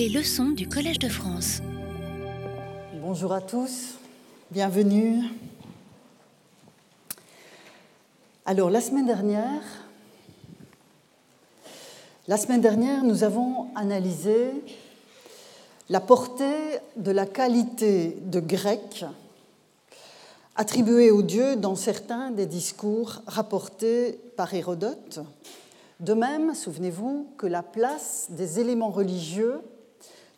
Les leçons du Collège de France. Bonjour à tous, bienvenue. Alors la semaine dernière, la semaine dernière, nous avons analysé la portée de la qualité de grec attribuée aux dieux dans certains des discours rapportés par Hérodote de même, souvenez-vous, que la place des éléments religieux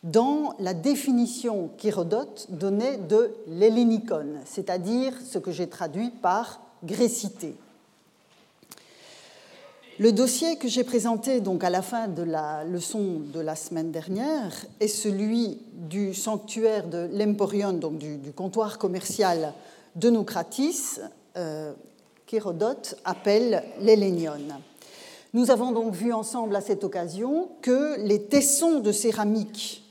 dans la définition qu'Hérodote donnait de l'hellénikon, c'est-à-dire ce que j'ai traduit par grécité. Le dossier que j'ai présenté donc à la fin de la leçon de la semaine dernière est celui du sanctuaire de l'Emporion, donc du, comptoir commercial de Nocratis, euh, qu'Hérodote appelle l'Hélénion. Nous avons donc vu ensemble à cette occasion que les tessons de céramique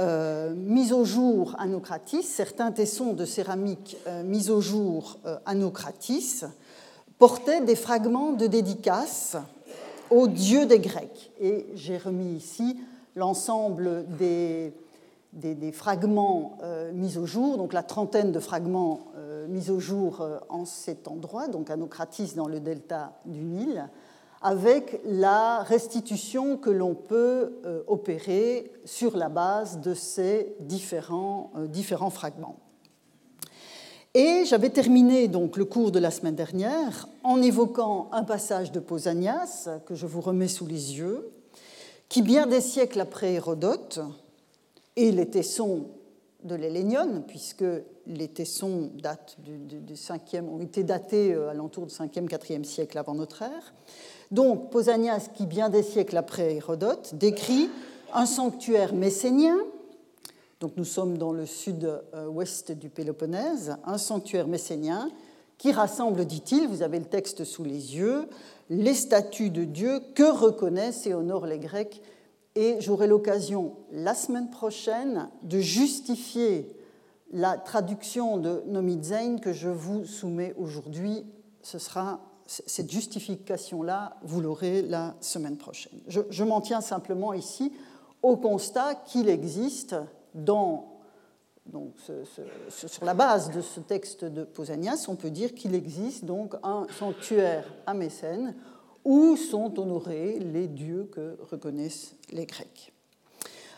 euh, mis au jour à Nocratis, certains tessons de céramique euh, mis au jour euh, à portaient des fragments de dédicaces aux dieux des Grecs. Et j'ai remis ici l'ensemble des, des, fragments mis au jour, donc la trentaine de fragments mis au jour en cet endroit, donc à Nocratis dans le delta du Nil avec la restitution que l'on peut euh, opérer sur la base de ces différents, euh, différents fragments. Et j'avais terminé donc le cours de la semaine dernière en évoquant un passage de Pausanias que je vous remets sous les yeux, qui bien des siècles après Hérodote et les tessons de l'Hélénion, puisque les tessons datent du, du, 5e, ont été datés euh, à l'entour du 5e, 4e siècle avant notre ère, donc, Pausanias, qui bien des siècles après Hérodote, décrit un sanctuaire messénien, donc nous sommes dans le sud-ouest du Péloponnèse, un sanctuaire messénien qui rassemble, dit-il, vous avez le texte sous les yeux, les statues de Dieu que reconnaissent et honorent les Grecs. Et j'aurai l'occasion la semaine prochaine de justifier la traduction de Nomizain que je vous soumets aujourd'hui. Ce sera cette justification-là, vous l'aurez la semaine prochaine. Je, m'en tiens simplement ici au constat qu'il existe dans, donc sur la base de ce texte de Pausanias, on peut dire qu'il existe donc un sanctuaire à Mécène où sont honorés les dieux que reconnaissent les Grecs.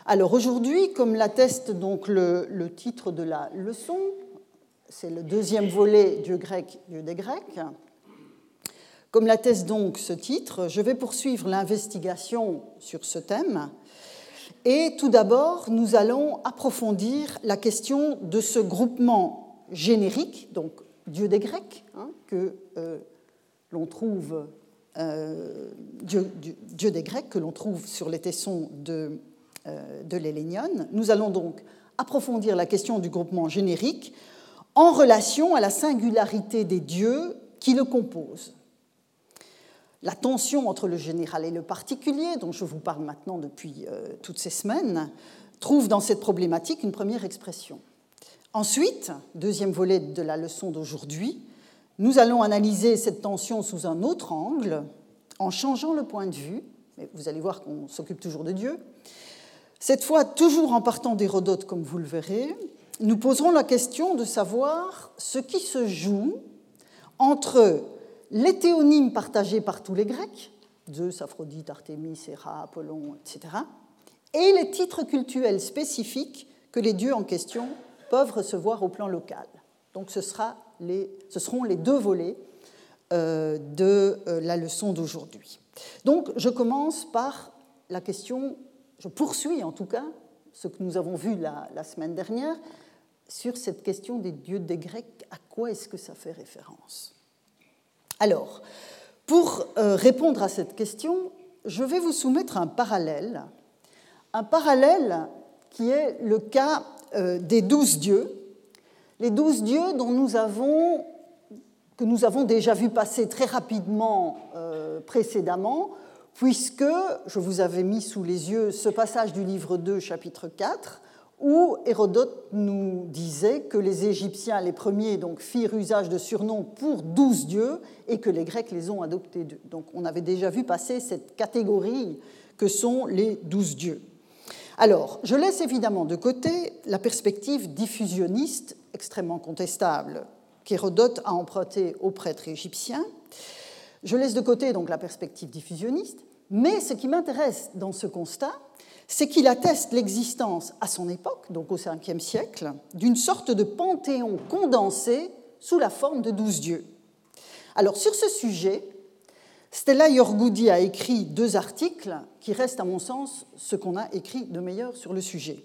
Alors aujourd'hui, comme l'atteste donc le, titre de la leçon, c'est le deuxième volet Dieu grec, Dieu des Grecs, comme l'atteste donc ce titre, je vais poursuivre l'investigation sur ce thème. Et tout d'abord, nous allons approfondir la question de ce groupement générique, donc Dieu des Grecs, hein, que euh, l'on trouve euh, Dieu, des Grecs que l'on trouve sur les tessons de, euh, l'Hélénion. Nous allons donc approfondir la question du groupement générique en relation à la singularité des dieux qui le composent la tension entre le général et le particulier, dont je vous parle maintenant depuis euh, toutes ces semaines, trouve dans cette problématique une première expression. Ensuite, deuxième volet de la leçon d'aujourd'hui, nous allons analyser cette tension sous un autre angle, en changeant le point de vue, mais vous allez voir qu'on s'occupe toujours de Dieu, cette fois toujours en partant d'Hérodote comme vous le verrez, nous poserons la question de savoir ce qui se joue entre les théonymes partagés par tous les Grecs, Zeus, Aphrodite, Artémis, Héra, Apollon, etc., et les titres cultuels spécifiques que les dieux en question peuvent recevoir au plan local. Donc ce, sera ce seront les deux volets euh, de euh, la leçon d'aujourd'hui. Donc je commence par la question, je poursuis en tout cas ce que nous avons vu la, semaine dernière sur cette question des dieux des Grecs, à quoi est-ce que ça fait référence? Alors, pour euh, répondre à cette question, je vais vous soumettre un parallèle, un parallèle qui est le cas des douze dieux, les douze dieux que nous avons déjà vu passer très rapidement euh, précédemment, puisque je vous avais mis sous les yeux ce passage du livre 2, chapitre 4, où Hérodote nous disait que les Égyptiens, les premiers, firent usage de surnoms pour douze dieux et que les Grecs les ont adoptés. Donc on avait déjà vu passer cette catégorie que sont les douze dieux. Alors, je laisse évidemment de côté la perspective diffusionniste extrêmement contestable qu'Hérodote a empruntée aux prêtres égyptiens. Je laisse de côté donc la perspective diffusionniste, mais ce qui m'intéresse dans ce constat, c'est qu'il atteste l'existence à son époque, donc au Ve siècle, d'une sorte de panthéon condensé sous la forme de douze dieux. Alors sur ce sujet, Stella Yorgoudi a écrit deux articles qui restent à mon sens ce qu'on a écrit de meilleur sur le sujet.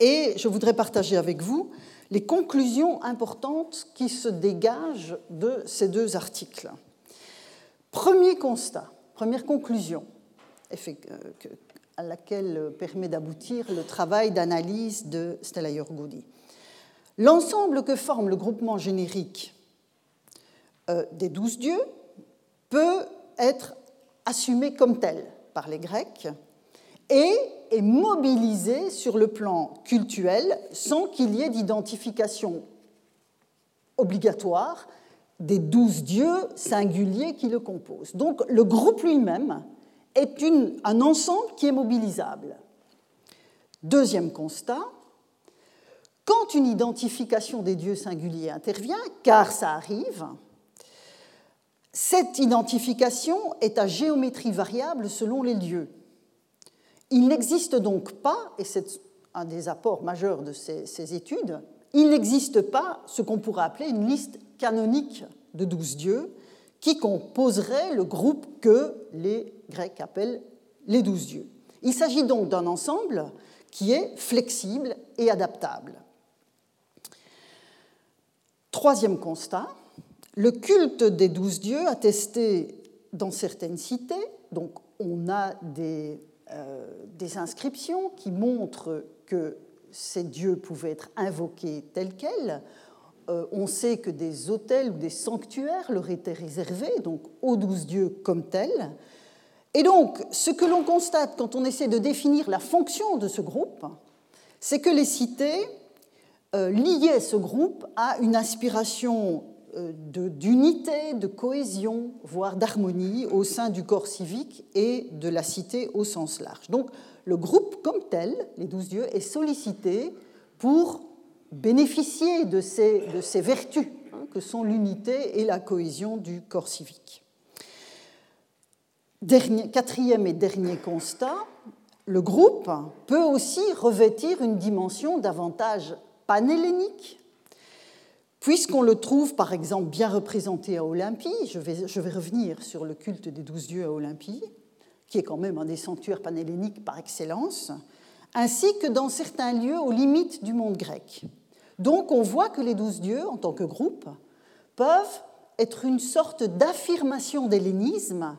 Et je voudrais partager avec vous les conclusions importantes qui se dégagent de ces deux articles. Premier constat, première conclusion euh, à laquelle permet d'aboutir le travail d'analyse de Stella Yorgoudi. L'ensemble que forme le groupement générique euh, des douze dieux peut être assumé comme tel par les Grecs et est mobilisé sur le plan cultuel sans qu'il y ait d'identification obligatoire des douze dieux singuliers qui le composent. Donc le groupe lui-même est un ensemble qui est mobilisable. Deuxième constat, quand une identification des dieux singuliers intervient, car ça arrive, cette identification est à géométrie variable selon les lieux. Il n'existe donc pas, et c'est un des apports majeurs de ces, études, il n'existe pas ce qu'on pourrait appeler une liste canonique de douze dieux qui composerait le groupe que les Grecs appellent les douze dieux. Il s'agit donc d'un ensemble qui est flexible et adaptable. Troisième constat, le culte des douze dieux attesté dans certaines cités, donc on a des euh, inscriptions qui montrent que ces dieux pouvaient être invoqués tels quels. Euh, on sait que des hôtels ou des sanctuaires leur étaient réservés, donc aux douze dieux comme tels. Et donc, ce que l'on constate quand on essaie de définir la fonction de ce groupe, c'est que les cités euh, liaient ce groupe à une aspiration d'unité, de, cohésion, voire d'harmonie au sein du corps civique et de la cité au sens large. Donc le groupe comme tel, les douze dieux, est sollicité pour bénéficier de ces, de ces vertus hein, que sont l'unité et la cohésion du corps civique. quatrième et dernier constat, le groupe peut aussi revêtir une dimension davantage panhellénique Puisqu'on le trouve, par exemple, bien représenté à Olympie, je vais, revenir sur le culte des douze dieux à Olympie, qui est quand même un des sanctuaires panhelléniques par excellence, ainsi que dans certains lieux aux limites du monde grec. Donc on voit que les douze dieux, en tant que groupe, peuvent être une sorte d'affirmation d'hellénisme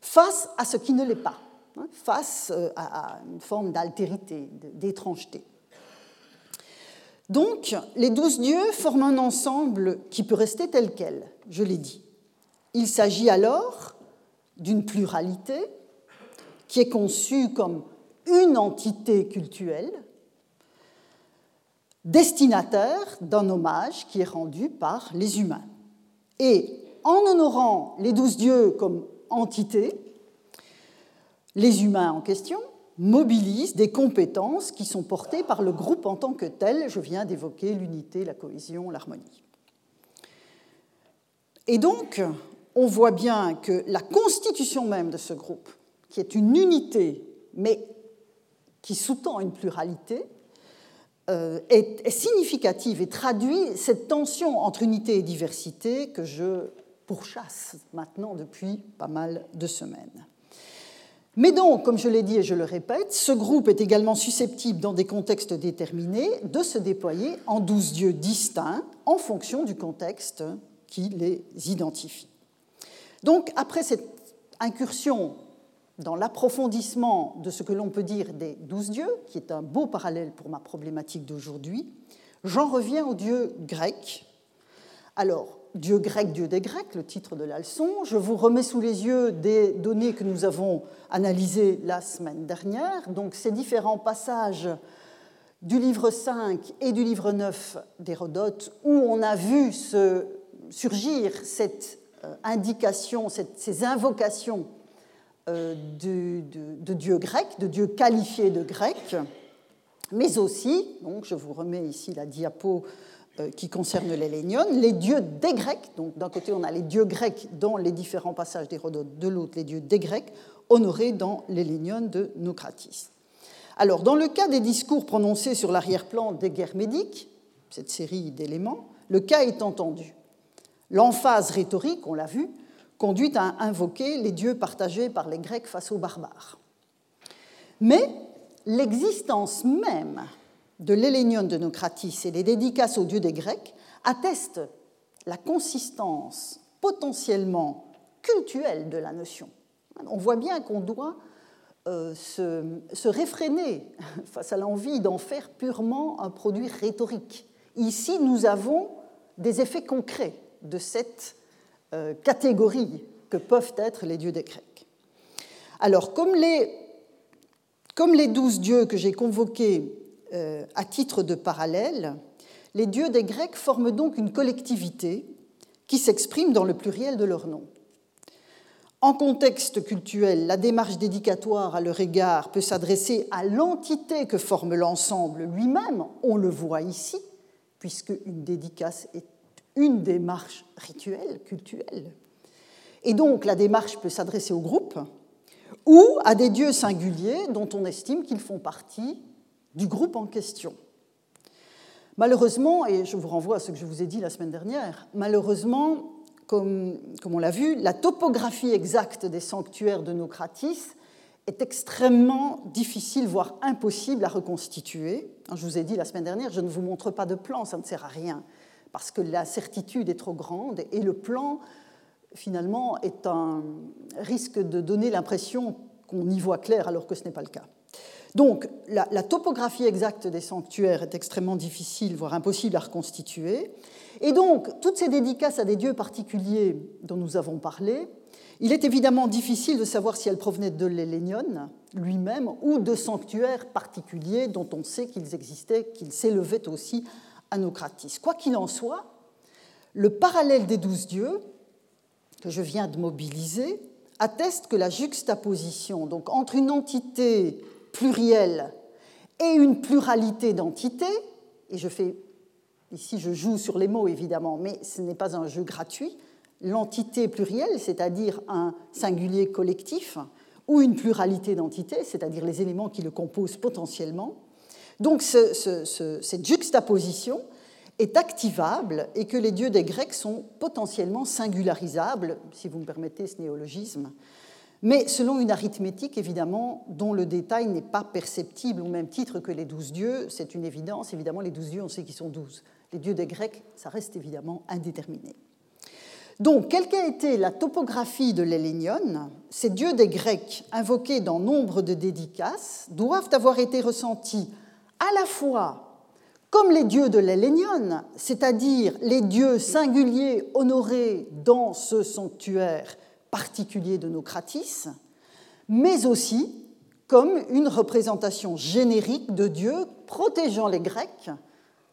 face à ce qui ne l'est pas, hein, face euh, à une forme d'altérité, d'étrangeté. Donc, les douze dieux forment un ensemble qui peut rester tel quel, je l'ai dit. Il s'agit alors d'une pluralité qui est conçue comme une entité cultuelle, destinataire d'un hommage qui est rendu par les humains. Et en honorant les douze dieux comme entité, les humains en question mobilise des compétences qui sont portées par le groupe en tant que tel. Je viens d'évoquer l'unité, la cohésion, l'harmonie. Et donc, on voit bien que la constitution même de ce groupe, qui est une unité, mais qui sous-tend une pluralité, euh, est, significative et traduit cette tension entre unité et diversité que je pourchasse maintenant depuis pas mal de semaines. Mais donc, comme je l'ai dit et je le répète, ce groupe est également susceptible, dans des contextes déterminés, de se déployer en douze dieux distincts en fonction du contexte qui les identifie. Donc, après cette incursion dans l'approfondissement de ce que l'on peut dire des douze dieux, qui est un beau parallèle pour ma problématique d'aujourd'hui, j'en reviens aux dieux grecs. Alors, Dieu grec, Dieu des Grecs, le titre de la leçon. Je vous remets sous les yeux des données que nous avons analysées la semaine dernière. Donc ces différents passages du livre 5 et du livre 9 d'Hérodote, où on a vu surgir cette euh, indication, ces invocations euh, de, dieux grecs, de dieux qualifiés de grecs, mais aussi, je vous remets ici la diapo qui concerne les Lénions, les dieux des Grecs. Donc d'un côté, on a les dieux grecs dans les différents passages d'Hérodote, de l'autre, les dieux des Grecs, honorés dans les Lénions de Nocratis. Alors, dans le cas des discours prononcés sur l'arrière-plan des guerres médiques, cette série d'éléments, le cas est entendu. L'emphase rhétorique, on l'a vu, conduit à invoquer les dieux partagés par les Grecs face aux barbares. Mais l'existence même de l'Hélénion de Nocratis et les dédicaces aux dieux des Grecs attestent la consistance potentiellement cultuelle de la notion. On voit bien qu'on doit euh, se, réfréner face à l'envie d'en faire purement un produit rhétorique. Ici, nous avons des effets concrets de cette euh, catégorie que peuvent être les dieux des Grecs. Alors, comme les, douze dieux que j'ai convoqués à titre de parallèle, les dieux des Grecs forment donc une collectivité qui s'exprime dans le pluriel de leur nom. En contexte cultuel, la démarche dédicatoire à leur égard peut s'adresser à l'entité que forme l'ensemble lui-même, on le voit ici, puisque une dédicace est une démarche rituelle, cultuelle. Et donc la démarche peut s'adresser au groupe ou à des dieux singuliers dont on estime qu'ils font partie du groupe en question. Malheureusement, et je vous renvoie à ce que je vous ai dit la semaine dernière, malheureusement, comme, on l'a vu, la topographie exacte des sanctuaires de Nocratis est extrêmement difficile, voire impossible à reconstituer. Je vous ai dit la semaine dernière, je ne vous montre pas de plan, ça ne sert à rien, parce que la certitude est trop grande et le plan, finalement, est un risque de donner l'impression qu'on y voit clair alors que ce n'est pas le cas. Donc, la, topographie exacte des sanctuaires est extrêmement difficile, voire impossible à reconstituer. Et donc, toutes ces dédicaces à des dieux particuliers dont nous avons parlé, il est évidemment difficile de savoir si elles provenaient de l'Hélénion lui-même ou de sanctuaires particuliers dont on sait qu'ils existaient, qu'ils s'élevaient aussi à Nocratis. Quoi qu'il en soit, le parallèle des douze dieux, que je viens de mobiliser, atteste que la juxtaposition donc, entre une entité plurielle et une pluralité d'entités, et je fais Ici, je joue sur les mots, évidemment, mais ce n'est pas un jeu gratuit. L'entité plurielle, c'est-à-dire un singulier collectif, ou une pluralité d'entités, c'est-à-dire les éléments qui le composent potentiellement. Donc cette juxtaposition est activable et que les dieux des Grecs sont potentiellement singularisables, si vous me permettez ce néologisme, mais selon une arithmétique évidemment dont le détail n'est pas perceptible au même titre que les douze dieux, c'est une évidence, évidemment les douze dieux on sait qu'ils sont douze. Les dieux des Grecs, ça reste évidemment indéterminé. Donc, quelle qu'a été la topographie de l'Hélénion, ces dieux des Grecs invoqués dans nombre de dédicaces doivent avoir été ressentis à la fois comme les dieux de l'Hélénion, c'est-à-dire les dieux singuliers honorés dans ce sanctuaire particulier de Nocratis, mais aussi comme une représentation générique de dieux protégeant les Grecs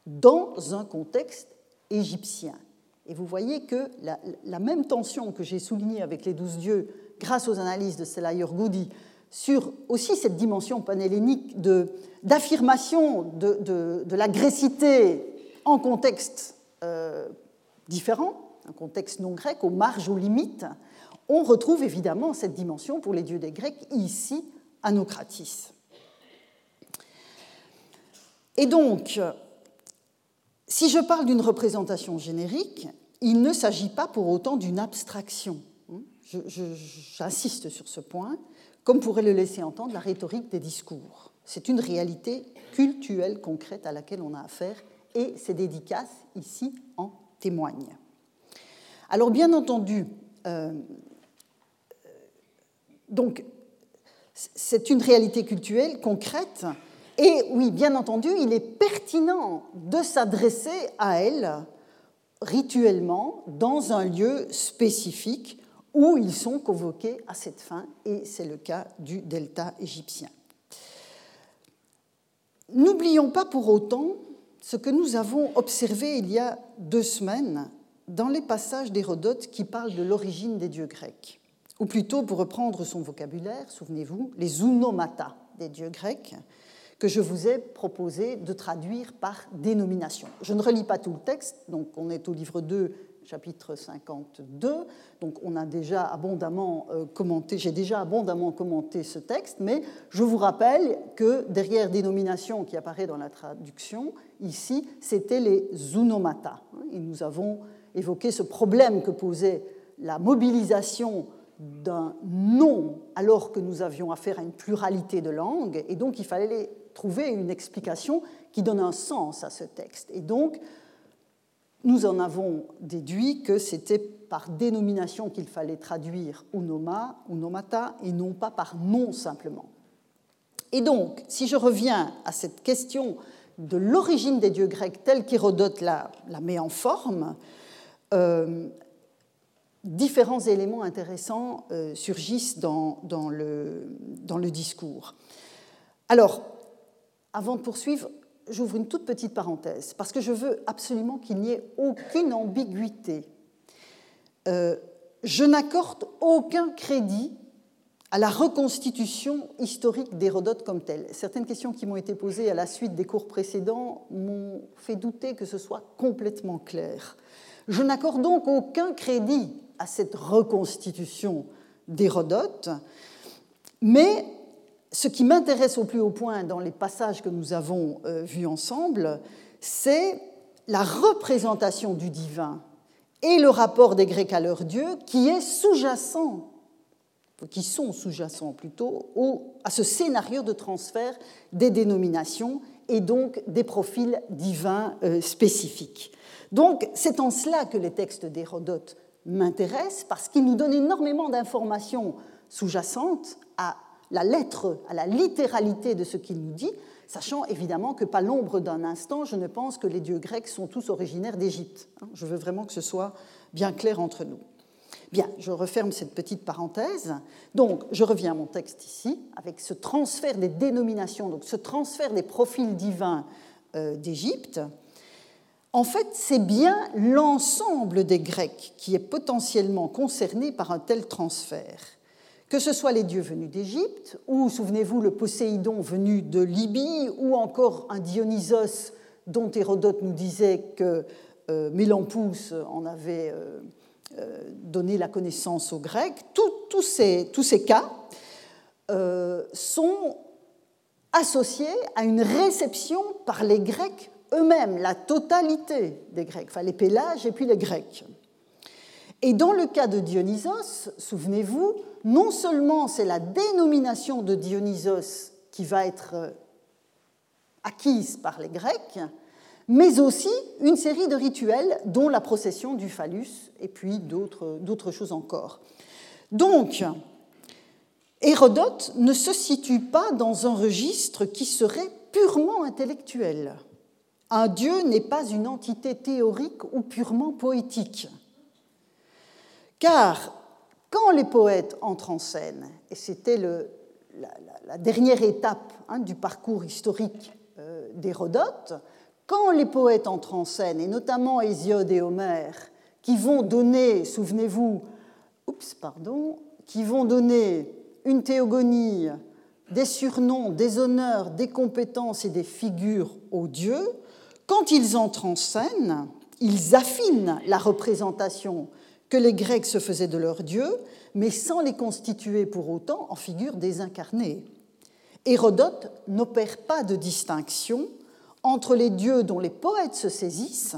dans un contexte égyptien. Et vous voyez que la, même tension que j'ai soulignée avec les douze dieux grâce aux analyses de Selayer Goudi sur aussi cette dimension panhellénique d'affirmation de, de, de, la grécité en contexte euh, différent, un contexte non grec, aux marges, aux limites, on retrouve évidemment cette dimension pour les dieux des Grecs ici à Nocratis. Et donc, si je parle d'une représentation générique, il ne s'agit pas pour autant d'une abstraction. J'insiste sur ce point, comme pourrait le laisser entendre la rhétorique des discours. C'est une réalité cultuelle concrète à laquelle on a affaire et ces dédicaces ici en témoignent. Alors bien entendu, euh, donc c'est une réalité culturelle concrète et oui, bien entendu, il est pertinent de s'adresser à elle rituellement dans un lieu spécifique où ils sont convoqués à cette fin, et c'est le cas du delta égyptien. N'oublions pas pour autant ce que nous avons observé il y a deux semaines dans les passages d'Hérodote qui parlent de l'origine des dieux grecs, ou plutôt, pour reprendre son vocabulaire, souvenez-vous, les unomata des dieux grecs, que je vous ai proposé de traduire par dénomination. Je ne relis pas tout le texte, donc on est au livre 2, chapitre 52, donc on a déjà abondamment euh, commenté, j'ai déjà abondamment commenté ce texte, mais je vous rappelle que derrière dénomination qui apparaît dans la traduction, ici, c'était les unomata. Et nous avons évoqué ce problème que posait la mobilisation d'un nom alors que nous avions affaire à une pluralité de langues, et donc il fallait trouver une explication qui donne un sens à ce texte. Et donc, nous en avons déduit que c'était par dénomination qu'il fallait traduire unoma, unomata, et non pas par nom simplement. Et donc, si je reviens à cette question de l'origine des dieux grecs telle qu'Hérodote la, la, met en forme, euh, différents éléments intéressants euh, surgissent dans, le, discours. Alors, avant de poursuivre, j'ouvre une toute petite parenthèse, parce que je veux absolument qu'il n'y ait aucune ambiguïté. Euh, je n'accorde aucun crédit à la reconstitution historique d'Hérodote comme telle. Certaines questions qui m'ont été posées à la suite des cours précédents m'ont fait douter que ce soit complètement clair. Je n'accorde donc aucun crédit à cette reconstitution d'Hérodote, mais ce qui m'intéresse au plus haut point dans les passages que nous avons euh, vus ensemble, c'est la représentation du divin et le rapport des Grecs à leur Dieu qui est sous-jacent, qui sont sous-jacents plutôt, à ce scénario de transfert des dénominations et donc des profils divins euh, spécifiques. Donc c'est en cela que les textes d'Hérodote m'intéressent, parce qu'ils nous donnent énormément d'informations sous-jacentes à la lettre, à la littéralité de ce qu'il nous dit, sachant évidemment que pas l'ombre d'un instant, je ne pense que les dieux grecs sont tous originaires d'Égypte. Hein. Je veux vraiment que ce soit bien clair entre nous. Bien, je referme cette petite parenthèse. Donc, je reviens à mon texte ici, avec ce transfert des dénominations, donc ce transfert des profils divins euh, d'Égypte. En fait, c'est bien l'ensemble des Grecs qui est potentiellement concerné par un tel transfert. Que ce soit les dieux venus d'Égypte, ou, souvenez-vous, le Poséidon venu de Libye, ou encore un Dionysos dont Hérodote nous disait que euh, Mélampous en avait euh, euh, donné la connaissance aux Grecs, tous ces, tous ces cas sont associés à une réception par les Grecs eux-mêmes, la totalité des Grecs, enfin les Pélages et puis les Grecs. Et dans le cas de Dionysos, souvenez-vous, non seulement c'est la dénomination de Dionysos qui va être euh, acquise par les Grecs, mais aussi une série de rituels, dont la procession du phallus et puis d'autres choses encore. Donc, Hérodote ne se situe pas dans un registre qui serait purement intellectuel. Un dieu n'est pas une entité théorique ou purement poétique. Car quand les poètes entrent en scène, et c'était la, dernière étape hein, du parcours historique euh, d'Hérodote, quand les poètes entrent en scène, et notamment Hésiode et Homère, qui vont donner, souvenez-vous, oups, pardon, qui vont donner une théogonie, des surnoms, des honneurs, des compétences et des figures aux dieux, quand ils entrent en scène, ils affinent la représentation que les Grecs se faisaient de leurs dieux, mais sans les constituer pour autant en figures désincarnées. Hérodote n'opère pas de distinction entre les dieux dont les poètes se saisissent,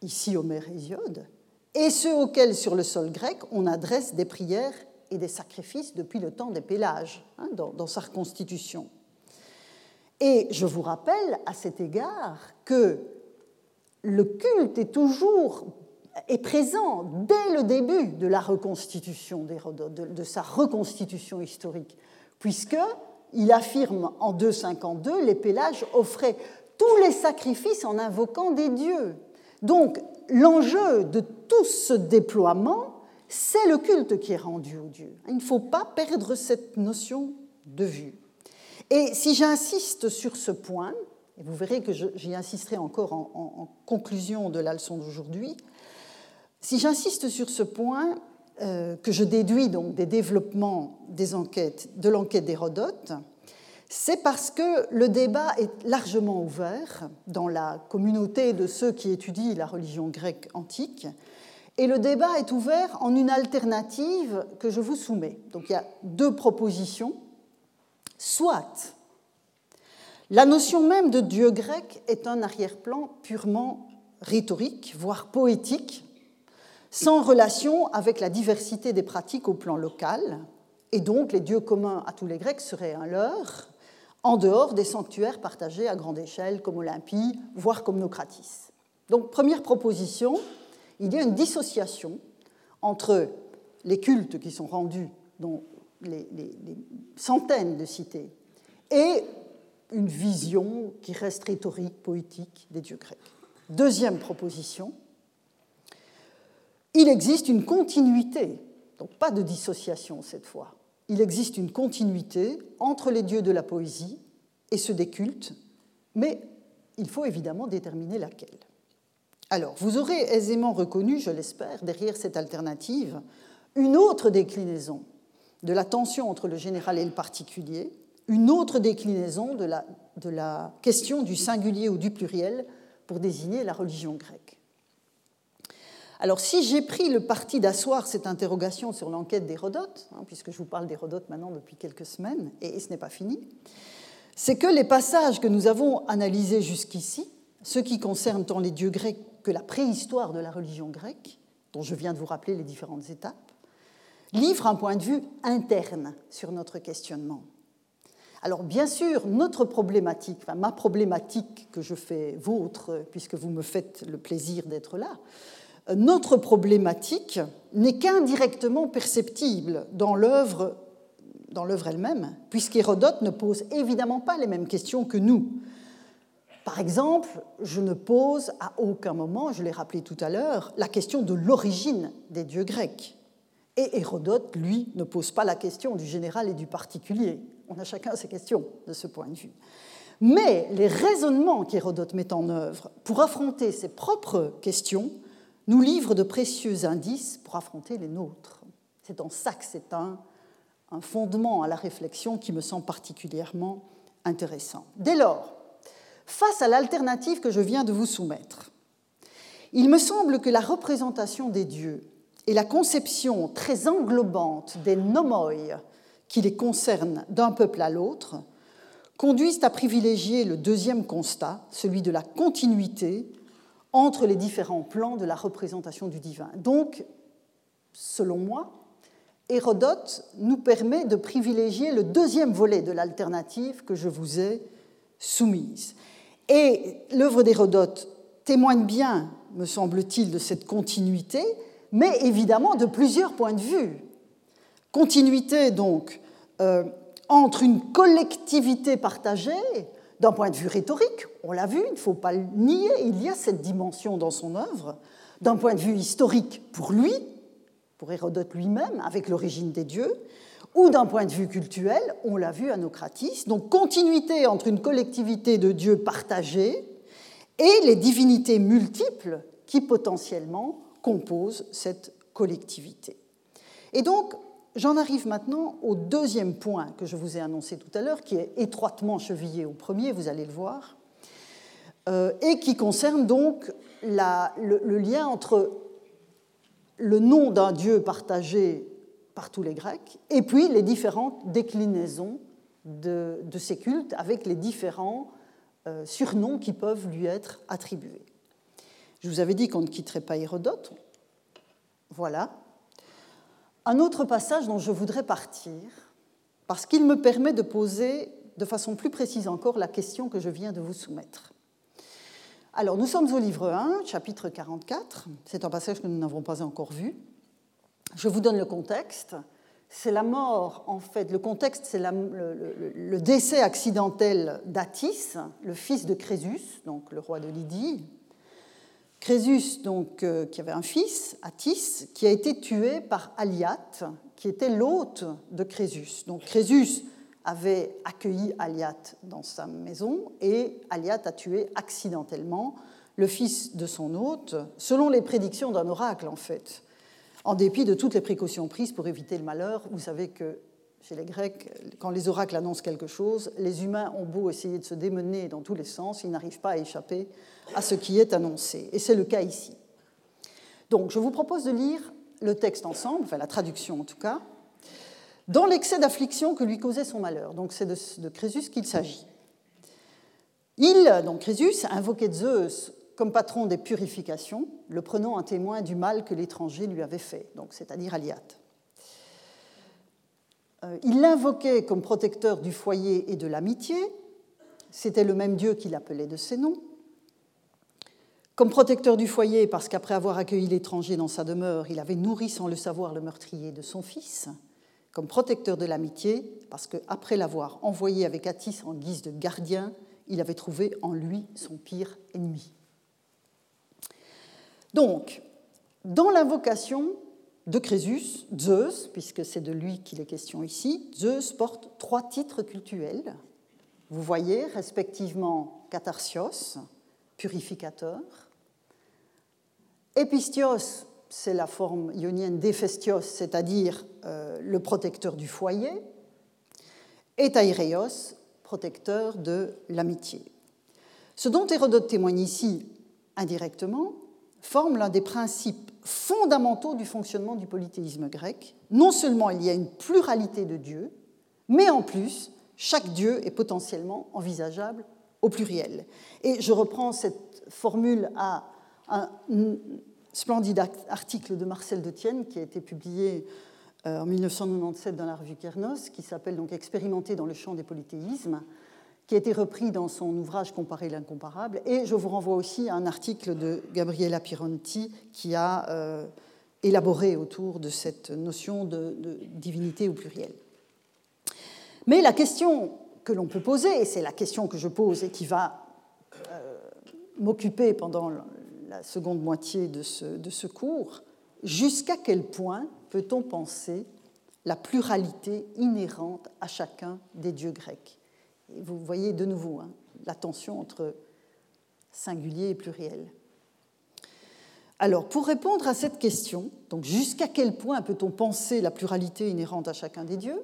ici Homère et Hésiode, et ceux auxquels sur le sol grec on adresse des prières et des sacrifices depuis le temps des Pélages, hein, dans, dans sa reconstitution. Et je vous rappelle à cet égard que le culte est toujours est présent dès le début de la reconstitution d'Hérodote, de, sa reconstitution historique, puisqu'il affirme en 252 les Pélages offraient tous les sacrifices en invoquant des dieux. Donc l'enjeu de tout ce déploiement, c'est le culte qui est rendu aux dieux. Il ne faut pas perdre cette notion de vue. Et si j'insiste sur ce point, et vous verrez que j'y insisterai encore en conclusion de la leçon d'aujourd'hui, si j'insiste sur ce point, euh, que je déduis donc des développements des enquêtes, de l'enquête d'Hérodote, c'est parce que le débat est largement ouvert dans la communauté de ceux qui étudient la religion grecque antique, et le débat est ouvert en une alternative que je vous soumets. Donc il y a deux propositions. Soit la notion même de Dieu grec est un arrière-plan purement rhétorique, voire poétique, sans relation avec la diversité des pratiques au plan local, et donc les dieux communs à tous les Grecs seraient un leurre, en dehors des sanctuaires partagés à grande échelle comme Olympie, voire comme Nocratis. Donc première proposition, il y a une dissociation entre les cultes qui sont rendus dans les, centaines de cités et une vision qui reste rhétorique, poétique des dieux grecs. Deuxième proposition, il existe une continuité, donc pas de dissociation cette fois, il existe une continuité entre les dieux de la poésie et ceux des cultes, mais il faut évidemment déterminer laquelle. Alors, vous aurez aisément reconnu, je l'espère, derrière cette alternative, une autre déclinaison de la tension entre le général et le particulier, une autre déclinaison de la, question du singulier ou du pluriel pour désigner la religion grecque. Alors, si j'ai pris le parti d'asseoir cette interrogation sur l'enquête d'Hérodote, hein, puisque je vous parle d'Hérodote maintenant depuis quelques semaines, et ce n'est pas fini, c'est que les passages que nous avons analysés jusqu'ici, ceux qui concernent tant les dieux grecs que la préhistoire de la religion grecque, dont je viens de vous rappeler les différentes étapes, livrent un point de vue interne sur notre questionnement. Alors bien sûr, notre problématique, ma problématique que je fais vôtre, puisque vous me faites le plaisir d'être là, euh, notre problématique n'est qu'indirectement perceptible dans l'œuvre dans l'œuvre elle-même, puisqu'Hérodote ne pose évidemment pas les mêmes questions que nous. Par exemple, je ne pose à aucun moment, je l'ai rappelé tout à l'heure, la question de l'origine des dieux grecs. Et Hérodote, lui, ne pose pas la question du général et du particulier. On a chacun ses questions de ce point de vue. Mais les raisonnements qu'Hérodote met en œuvre pour affronter ses propres questions nous livrent de précieux indices pour affronter les nôtres. C'est en ça que c'est un, un fondement à la réflexion qui me semble particulièrement intéressant. Dès lors, face à l'alternative que je viens de vous soumettre, il me semble que la représentation des dieux et la conception très englobante des nomoi qui les concernent d'un peuple à l'autre conduisent à privilégier le deuxième constat, celui de la continuité entre les différents plans de la représentation du divin. Donc, selon moi, Hérodote nous permet de privilégier le deuxième volet de l'alternative que je vous ai soumise. Et l'œuvre d'Hérodote témoigne bien, me semble-t-il, de cette continuité, mais évidemment de plusieurs points de vue. Continuité donc euh, entre une collectivité partagée, d'un point de vue rhétorique, on l'a vu, il ne faut pas le nier, il y a cette dimension dans son œuvre, d'un point de vue historique pour lui, pour Hérodote lui-même, avec l'origine des dieux, ou d'un point de vue cultuel, on l'a vu à Nocratis, donc continuité entre une collectivité de dieux partagés et les divinités multiples qui potentiellement composent cette collectivité. Et donc, j'en arrive maintenant au deuxième point que je vous ai annoncé tout à l'heure, qui est étroitement chevillé au premier, vous allez le voir, euh, et qui concerne donc le, lien entre le nom d'un dieu partagé par tous les Grecs, et puis les différentes déclinaisons de, ces cultes avec les différents euh, surnoms qui peuvent lui être attribués. Je vous avais dit qu'on ne quitterait pas Hérodote. Voilà. Un autre passage dont je voudrais partir, parce qu'il me permet de poser de façon plus précise encore la question que je viens de vous soumettre. Alors, nous sommes au livre 1, chapitre 44. C'est un passage que nous n'avons pas encore vu. Je vous donne le contexte. C'est la mort, en fait, le contexte, c'est le, décès accidentel d'Atis, le fils de Crésus, donc le roi de Lydie. Crésus, donc, euh, qui avait un fils, Atis, qui a été tué par Aliate, qui était l'hôte de Crésus. Donc Crésus avait accueilli Aliat dans sa maison et Aliat a tué accidentellement le fils de son hôte, selon les prédictions d'un oracle en fait. en dépit de toutes les précautions prises pour éviter le malheur. Vous savez que chez les Grecs, quand les oracles annoncent quelque chose, les humains ont beau essayer de se démener dans tous les sens, ils n'arrivent pas à échapper à ce qui est annoncé. Et c'est le cas ici. Donc, je vous propose de lire le texte ensemble, enfin la traduction en tout cas, dans l'excès d'affliction que lui causait son malheur. Donc, c'est de, Crésus qu'il s'agit. Il, donc Crésus, invoquait Zeus comme patron des purifications, le prenant un témoin du mal que l'étranger lui avait fait, c'est-à-dire Aliat. Euh, il l'invoquait comme protecteur du foyer et de l'amitié, c'était le même Dieu qu'il appelait de ses noms. Comme protecteur du foyer, parce qu'après avoir accueilli l'étranger dans sa demeure, il avait nourri sans le savoir le meurtrier de son fils. Comme protecteur de l'amitié, parce qu'après l'avoir envoyé avec Atis en guise de gardien, il avait trouvé en lui son pire ennemi. Donc, dans l'invocation de Crésus, Zeus, puisque c'est de lui qu'il est question ici, Zeus porte trois titres cultuels. Vous voyez, respectivement, Catharsios, purificateur, Epistios, c'est la forme ionienne d'Ephestios, c'est-à-dire euh, le protecteur du foyer, et Taireios, protecteur de l'amitié. Ce dont Hérodote témoigne ici indirectement forme l'un des principes fondamentaux du fonctionnement du polythéisme grec. Non seulement il y a une pluralité de dieux, mais en plus, chaque dieu est potentiellement envisageable au pluriel. Et je reprends cette formule à un splendide article de Marcel de Tienne qui a été publié euh, en 1997 dans la revue Kernos, qui s'appelle donc Expérimenter dans le champ des polythéismes, qui a été repris dans son ouvrage Comparer l'incomparable. Et je vous renvoie aussi à un article de Gabriela Pironti qui a euh, élaboré autour de cette notion de, divinité au pluriel. Mais la question que l'on peut poser, et c'est la question que je pose et qui va euh, m'occuper pendant la seconde moitié de ce cours, jusqu'à quel point peut-on penser la pluralité inhérente à chacun des dieux grecs? Vous voyez de nouveau hein, la tension entre singulier et pluriel. Alors, pour répondre à cette question, donc jusqu'à quel point peut-on penser la pluralité inhérente à chacun des dieux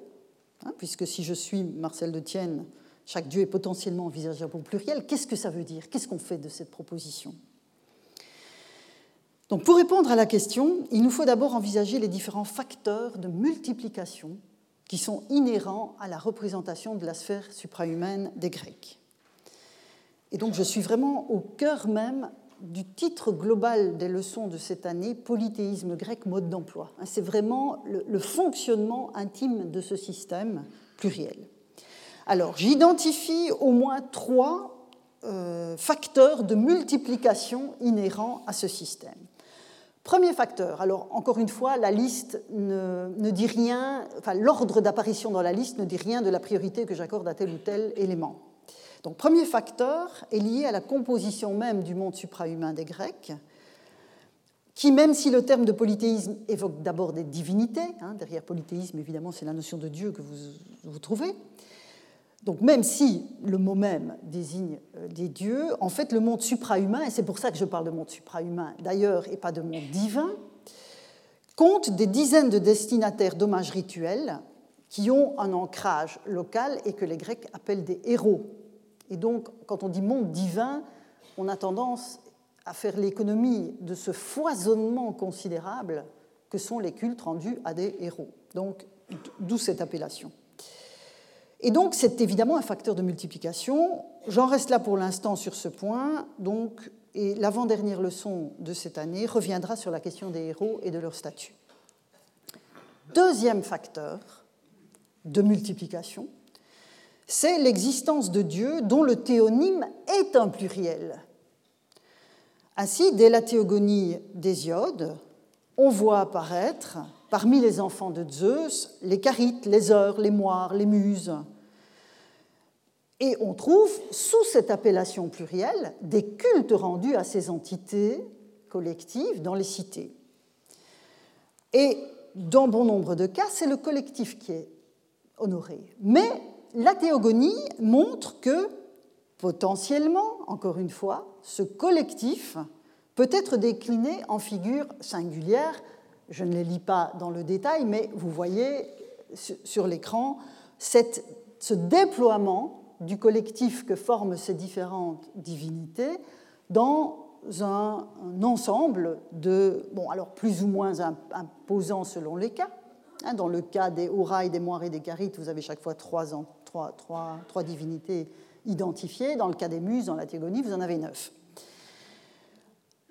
hein, Puisque si je suis Marcel de Tienne, chaque dieu est potentiellement envisageable au pluriel, qu'est-ce que ça veut dire? Qu'est-ce qu'on fait de cette proposition? Donc pour répondre à la question, il nous faut d'abord envisager les différents facteurs de multiplication qui sont inhérents à la représentation de la sphère suprahumaine des Grecs. Et donc je suis vraiment au cœur même du titre global des leçons de cette année, Polythéisme grec, mode d'emploi. C'est vraiment le, fonctionnement intime de ce système pluriel. Alors j'identifie au moins trois euh, facteurs de multiplication inhérents à ce système. Premier facteur, alors encore une fois, la liste ne, dit rien, enfin l'ordre d'apparition dans la liste ne dit rien de la priorité que j'accorde à tel ou tel élément. Donc premier facteur est lié à la composition même du monde suprahumain des Grecs, qui, même si le terme de polythéisme évoque d'abord des divinités, hein, derrière polythéisme évidemment c'est la notion de Dieu que vous, vous trouvez, donc même si le mot même désigne euh, des dieux, en fait le monde suprahumain, et c'est pour ça que je parle de monde suprahumain d'ailleurs et pas de monde divin, compte des dizaines de destinataires d'hommages rituels qui ont un ancrage local et que les Grecs appellent des héros. Et donc quand on dit monde divin, on a tendance à faire l'économie de ce foisonnement considérable que sont les cultes rendus à des héros. Donc d'où cette appellation. Et donc, c'est évidemment un facteur de multiplication. J'en reste là pour l'instant sur ce point. Donc, et l'avant-dernière leçon de cette année reviendra sur la question des héros et de leur statut. Deuxième facteur de multiplication, c'est l'existence de Dieu dont le théonyme est un pluriel. Ainsi, dès la théogonie d'Hésiode, on voit apparaître parmi les enfants de Zeus les Charites, les Heures, les Moires, les Muses. Et on trouve sous cette appellation plurielle des cultes rendus à ces entités collectives dans les cités. Et dans bon nombre de cas, c'est le collectif qui est honoré. Mais la théogonie montre que potentiellement, encore une fois, ce collectif peut être décliné en figure singulière Je ne les lis pas dans le détail, mais vous voyez sur l'écran ce déploiement du collectif que forment ces différentes divinités dans un, ensemble de, bon, alors plus ou moins imposants selon les cas. Hein, dans le cas des Horaï, des Moirés, des Carites, vous avez chaque fois trois, divinités identifiées. Dans le cas des Muses, dans la Théogonie, vous en avez neuf.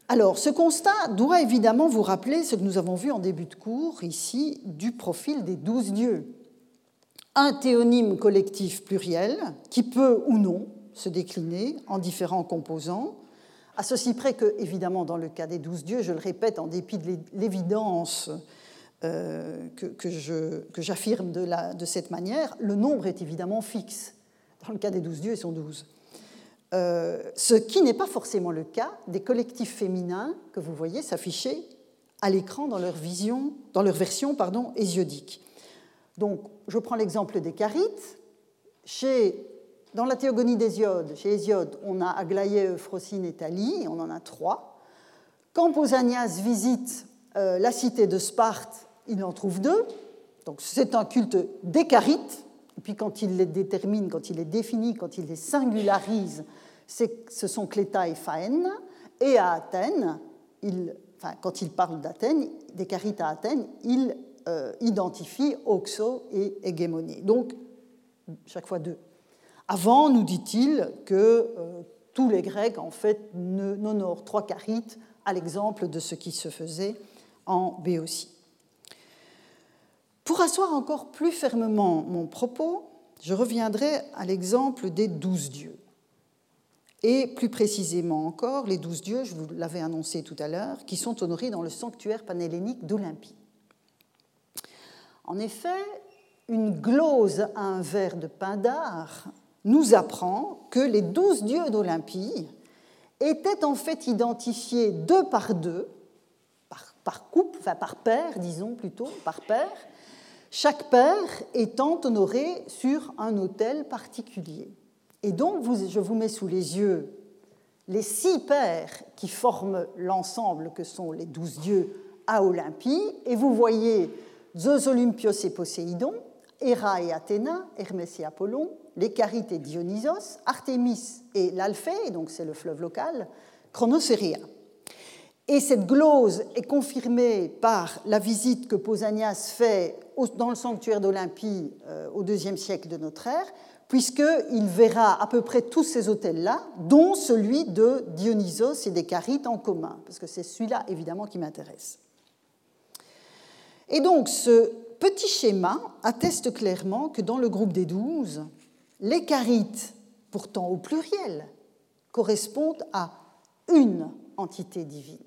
Alors, ce constat doit évidemment vous rappeler ce que nous avons vu en début de cours ici du profil des douze dieux. Un théonyme collectif pluriel qui peut ou non se décliner en différents composants, à ceci près que, évidemment, dans le cas des douze dieux, je le répète, en dépit de l'évidence euh, que, j'affirme de, cette manière, le nombre est évidemment fixe. Dans le cas des douze dieux, ils sont douze. Euh, ce qui n'est pas forcément le cas des collectifs féminins que vous voyez s'afficher à l'écran dans leur, vision, dans leur version pardon, hésiodique. Donc, je prends l'exemple des carites. Chez, dans la théogonie d'Hésiode, chez Hésiode, on a Aglaïe, Euphrosine et Thalie, on en a trois. Quand Pausanias visite euh, la cité de Sparte, il en trouve deux. Donc, c'est un culte des carites, et puis quand il les détermine, quand il les définit, quand il les singularise, ce sont Cléta et Phaène. Et à Athènes, quand il parle d'Athènes, des carites à Athènes, il euh, identifie Oxo et hégémonie. Donc, chaque fois deux. Avant, nous dit-il que euh, tous les Grecs, en fait, n'honorent trois carites à l'exemple de ce qui se faisait en Béotie. Pour asseoir encore plus fermement mon propos, je reviendrai à l'exemple des douze dieux. Et plus précisément encore, les douze dieux, je vous l'avais annoncé tout à l'heure, qui sont honorés dans le sanctuaire panhellénique d'Olympie. En effet, une glose à un verre de Pindare nous apprend que les douze dieux d'Olympie étaient en fait identifiés deux par deux, par, couple, enfin par paire, disons plutôt, par paire, chaque père étant honoré sur un autel particulier. Et donc, je vous mets sous les yeux les six pères qui forment l'ensemble que sont les douze dieux à Olympie, et vous voyez Zeus, Olympios et Poséidon, Héra et Athéna, Hermès et Apollon, les Carites et Dionysos, Artémis et l'Alphée, donc c'est le fleuve local, Chronos et et cette glose est confirmée par la visite que Pausanias fait dans le sanctuaire d'Olympie euh, au IIe siècle de notre ère, puisqu'il verra à peu près tous ces hôtels-là, dont celui de Dionysos et des en commun, parce que c'est celui-là évidemment qui m'intéresse. Et donc ce petit schéma atteste clairement que dans le groupe des douze, les Carites, pourtant au pluriel, correspondent à une entité divine.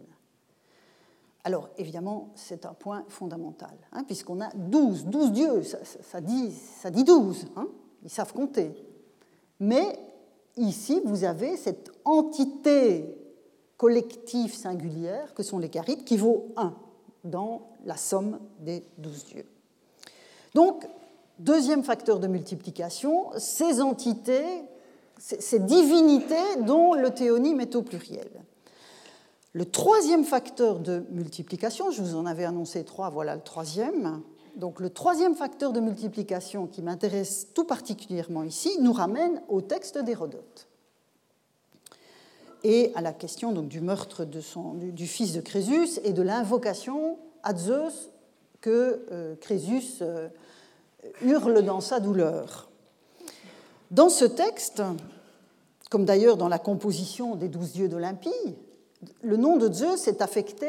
Alors, évidemment, c'est un point fondamental, hein, puisqu'on a 12, 12 dieux, ça, dit, 12, hein, ils savent compter. Mais ici, vous avez cette entité collective singulière que sont les carites, qui vaut 1 dans la somme des 12 dieux. Donc, deuxième facteur de multiplication, ces entités, ces divinités dont le théonyme est au pluriel. Le troisième facteur de multiplication, je vous en avais annoncé trois, voilà le troisième. Donc le troisième facteur de multiplication qui m'intéresse tout particulièrement ici nous ramène au texte d'Hérodote et à la question donc, du meurtre du, fils de Crésus et de l'invocation à Zeus que euh, Crésus euh, hurle dans sa douleur. Dans ce texte, comme d'ailleurs dans la composition des douze dieux d'Olympie, le nom de Zeus est affecté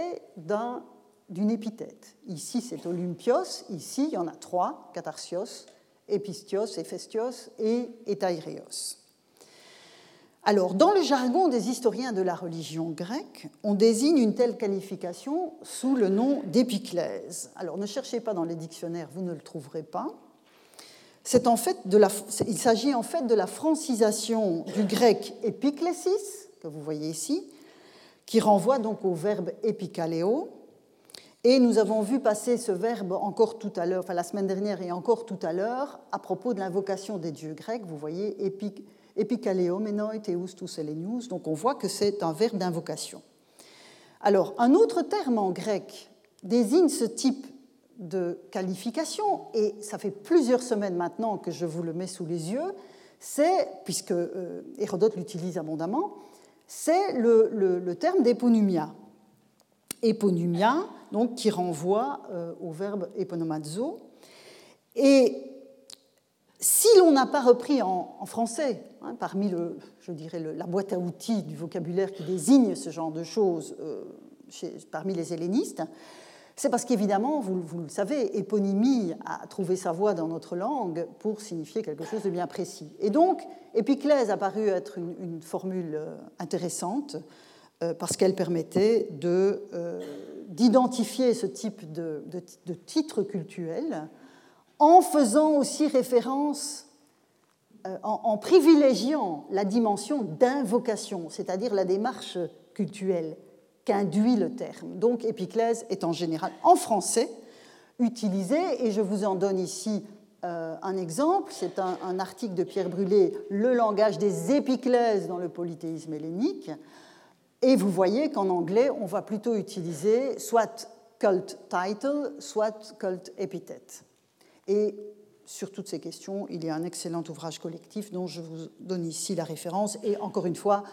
d'une épithète. Ici, c'est Olympios. Ici, il y en a trois Catarsios, Epistios, Héphaestios et Etaïreos. Alors, dans le jargon des historiens de la religion grecque, on désigne une telle qualification sous le nom d'épiclèse. Alors, ne cherchez pas dans les dictionnaires, vous ne le trouverez pas. En fait il s'agit en fait de la francisation du grec épiclésis, que vous voyez ici, qui renvoie donc au verbe epikaleo. Et nous avons vu passer ce verbe encore tout à l'heure, enfin la semaine dernière et encore tout à l'heure, à propos de l'invocation des dieux grecs. Vous voyez epikaleo, menoi, teus, tous elenius. Donc on voit que c'est un verbe d'invocation. Alors, un autre terme en grec désigne ce type de qualification, et ça fait plusieurs semaines maintenant que je vous le mets sous les yeux, c'est, puisque euh, Hérodote l'utilise abondamment, c'est le, terme d'éponymia. Éponymia, donc, qui renvoie euh, au verbe éponomazo. Et si l'on n'a pas repris en, français, hein, parmi le, je dirais la boîte à outils du vocabulaire qui désigne ce genre de choses euh, parmi les hellénistes, c'est parce qu'évidemment, vous, le savez, éponymie a trouvé sa voie dans notre langue pour signifier quelque chose de bien précis. Et donc, épiclèse a paru être une, formule euh, intéressante euh, parce qu'elle permettait d'identifier ce type de, de, titre cultuel en faisant aussi référence, en privilégiant la dimension d'invocation, c'est-à-dire la démarche cultuelle qu'induit le terme. Donc épiclèse est en général en français utilisé, et je vous en donne ici euh, un exemple. C'est un, article de Pierre Brûlé, Le langage des épiclèses dans le polythéisme hellénique. Et vous voyez qu'en anglais, on va plutôt utiliser soit cult title, soit cult epithète. Et sur toutes ces questions, il y a un excellent ouvrage collectif dont je vous donne ici la référence. Et encore une fois,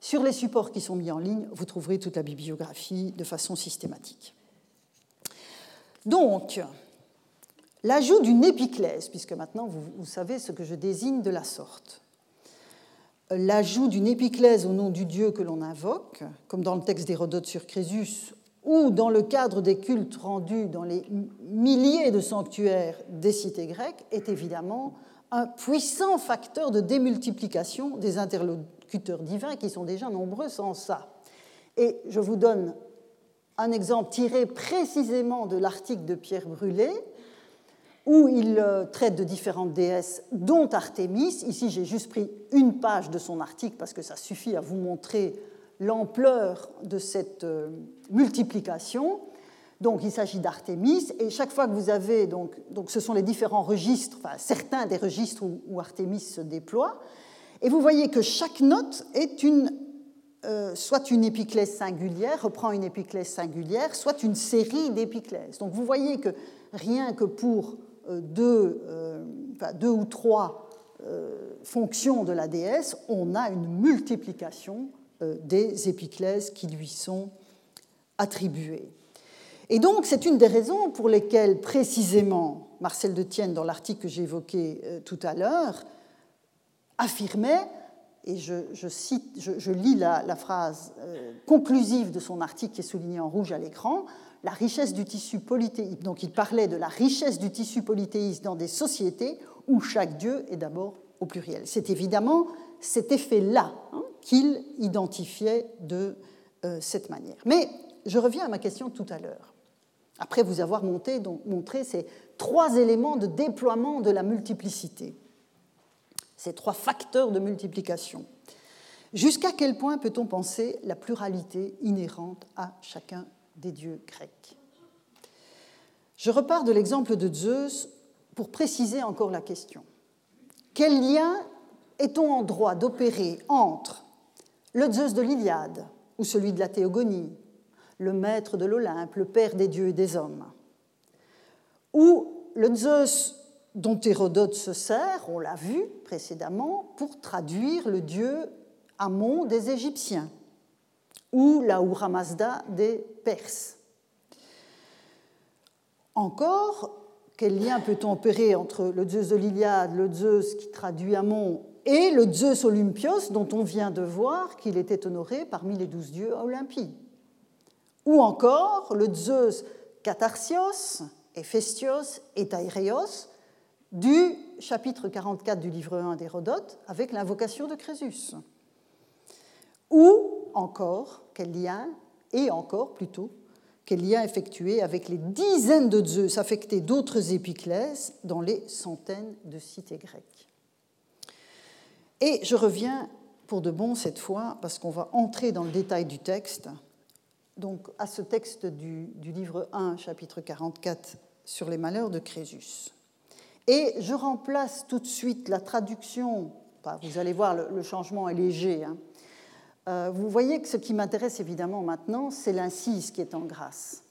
sur les supports qui sont mis en ligne, vous trouverez toute la bibliographie de façon systématique. Donc, l'ajout d'une épiclèse, puisque maintenant vous, savez ce que je désigne de la sorte. L'ajout d'une épiclèse au nom du Dieu que l'on invoque, comme dans le texte d'Hérodote sur Crésus, ou dans le cadre des cultes rendus dans les milliers de sanctuaires des cités grecques, est évidemment un puissant facteur de démultiplication des interlocuteurs divins qui sont déjà nombreux sans ça. Et je vous donne un exemple tiré précisément de l'article de Pierre Brûlé, où il euh, traite de différentes déesses, dont Artémis. Ici, j'ai juste pris une page de son article parce que ça suffit à vous montrer l'ampleur de cette euh, multiplication. Donc il s'agit d'Artémis, et chaque fois que vous avez, donc, donc ce sont les différents registres, enfin certains des registres où, Artémis se déploie, et vous voyez que chaque note est une, euh, soit une épiclèse singulière, reprend une épiclèse singulière, soit une série d'épiclèses. Donc vous voyez que rien que pour euh, deux, euh, deux, ou trois fonctions de la déesse, on a une multiplication des épiclèses qui lui sont attribuées. Et donc, c'est une des raisons pour lesquelles, précisément, Marcel de Tienne, dans l'article que j'ai évoqué euh, tout à l'heure, affirmait, et je, cite, je, lis la, phrase euh, conclusive de son article qui est soulignée en rouge à l'écran, la richesse du tissu polythéiste. Donc, il parlait de la richesse du tissu polythéiste dans des sociétés où chaque dieu est d'abord au pluriel. C'est évidemment cet effet-là hein, qu'il identifiait de euh, cette manière. Mais je reviens à ma question tout à l'heure après vous avoir montré ces trois éléments de déploiement de la multiplicité, ces trois facteurs de multiplication. Jusqu'à quel point peut-on penser la pluralité inhérente à chacun des dieux grecs? Je repars de l'exemple de Zeus pour préciser encore la question. Quel lien est-on en droit d'opérer entre le Zeus de l'Iliade ou celui de la Théogonie le maître de l'Olympe, le père des dieux et des hommes. Ou le Zeus dont Hérodote se sert, on l'a vu précédemment, pour traduire le dieu Amon des Égyptiens, ou la Mazda des Perses. Encore, quel lien peut-on opérer entre le Zeus de l'Iliade, le Zeus qui traduit Amon, et le Zeus Olympios dont on vient de voir qu'il était honoré parmi les douze dieux à Olympie ou encore le Zeus Catharsios, Héphaestios et Taïréos du chapitre 44 du livre 1 d'Hérodote avec l'invocation de Crésus. Ou encore, quel lien, et encore plutôt, quel lien effectué avec les dizaines de Zeus affectés d'autres épiclèses dans les centaines de cités grecques. Et je reviens pour de bon cette fois, parce qu'on va entrer dans le détail du texte, donc à ce texte du, livre 1, chapitre 44, sur les malheurs de Crésus. Et je remplace tout de suite la traduction, vous allez voir, le, changement est léger. Hein. Euh, vous voyez que ce qui m'intéresse évidemment maintenant, c'est l'incise qui est en grâce.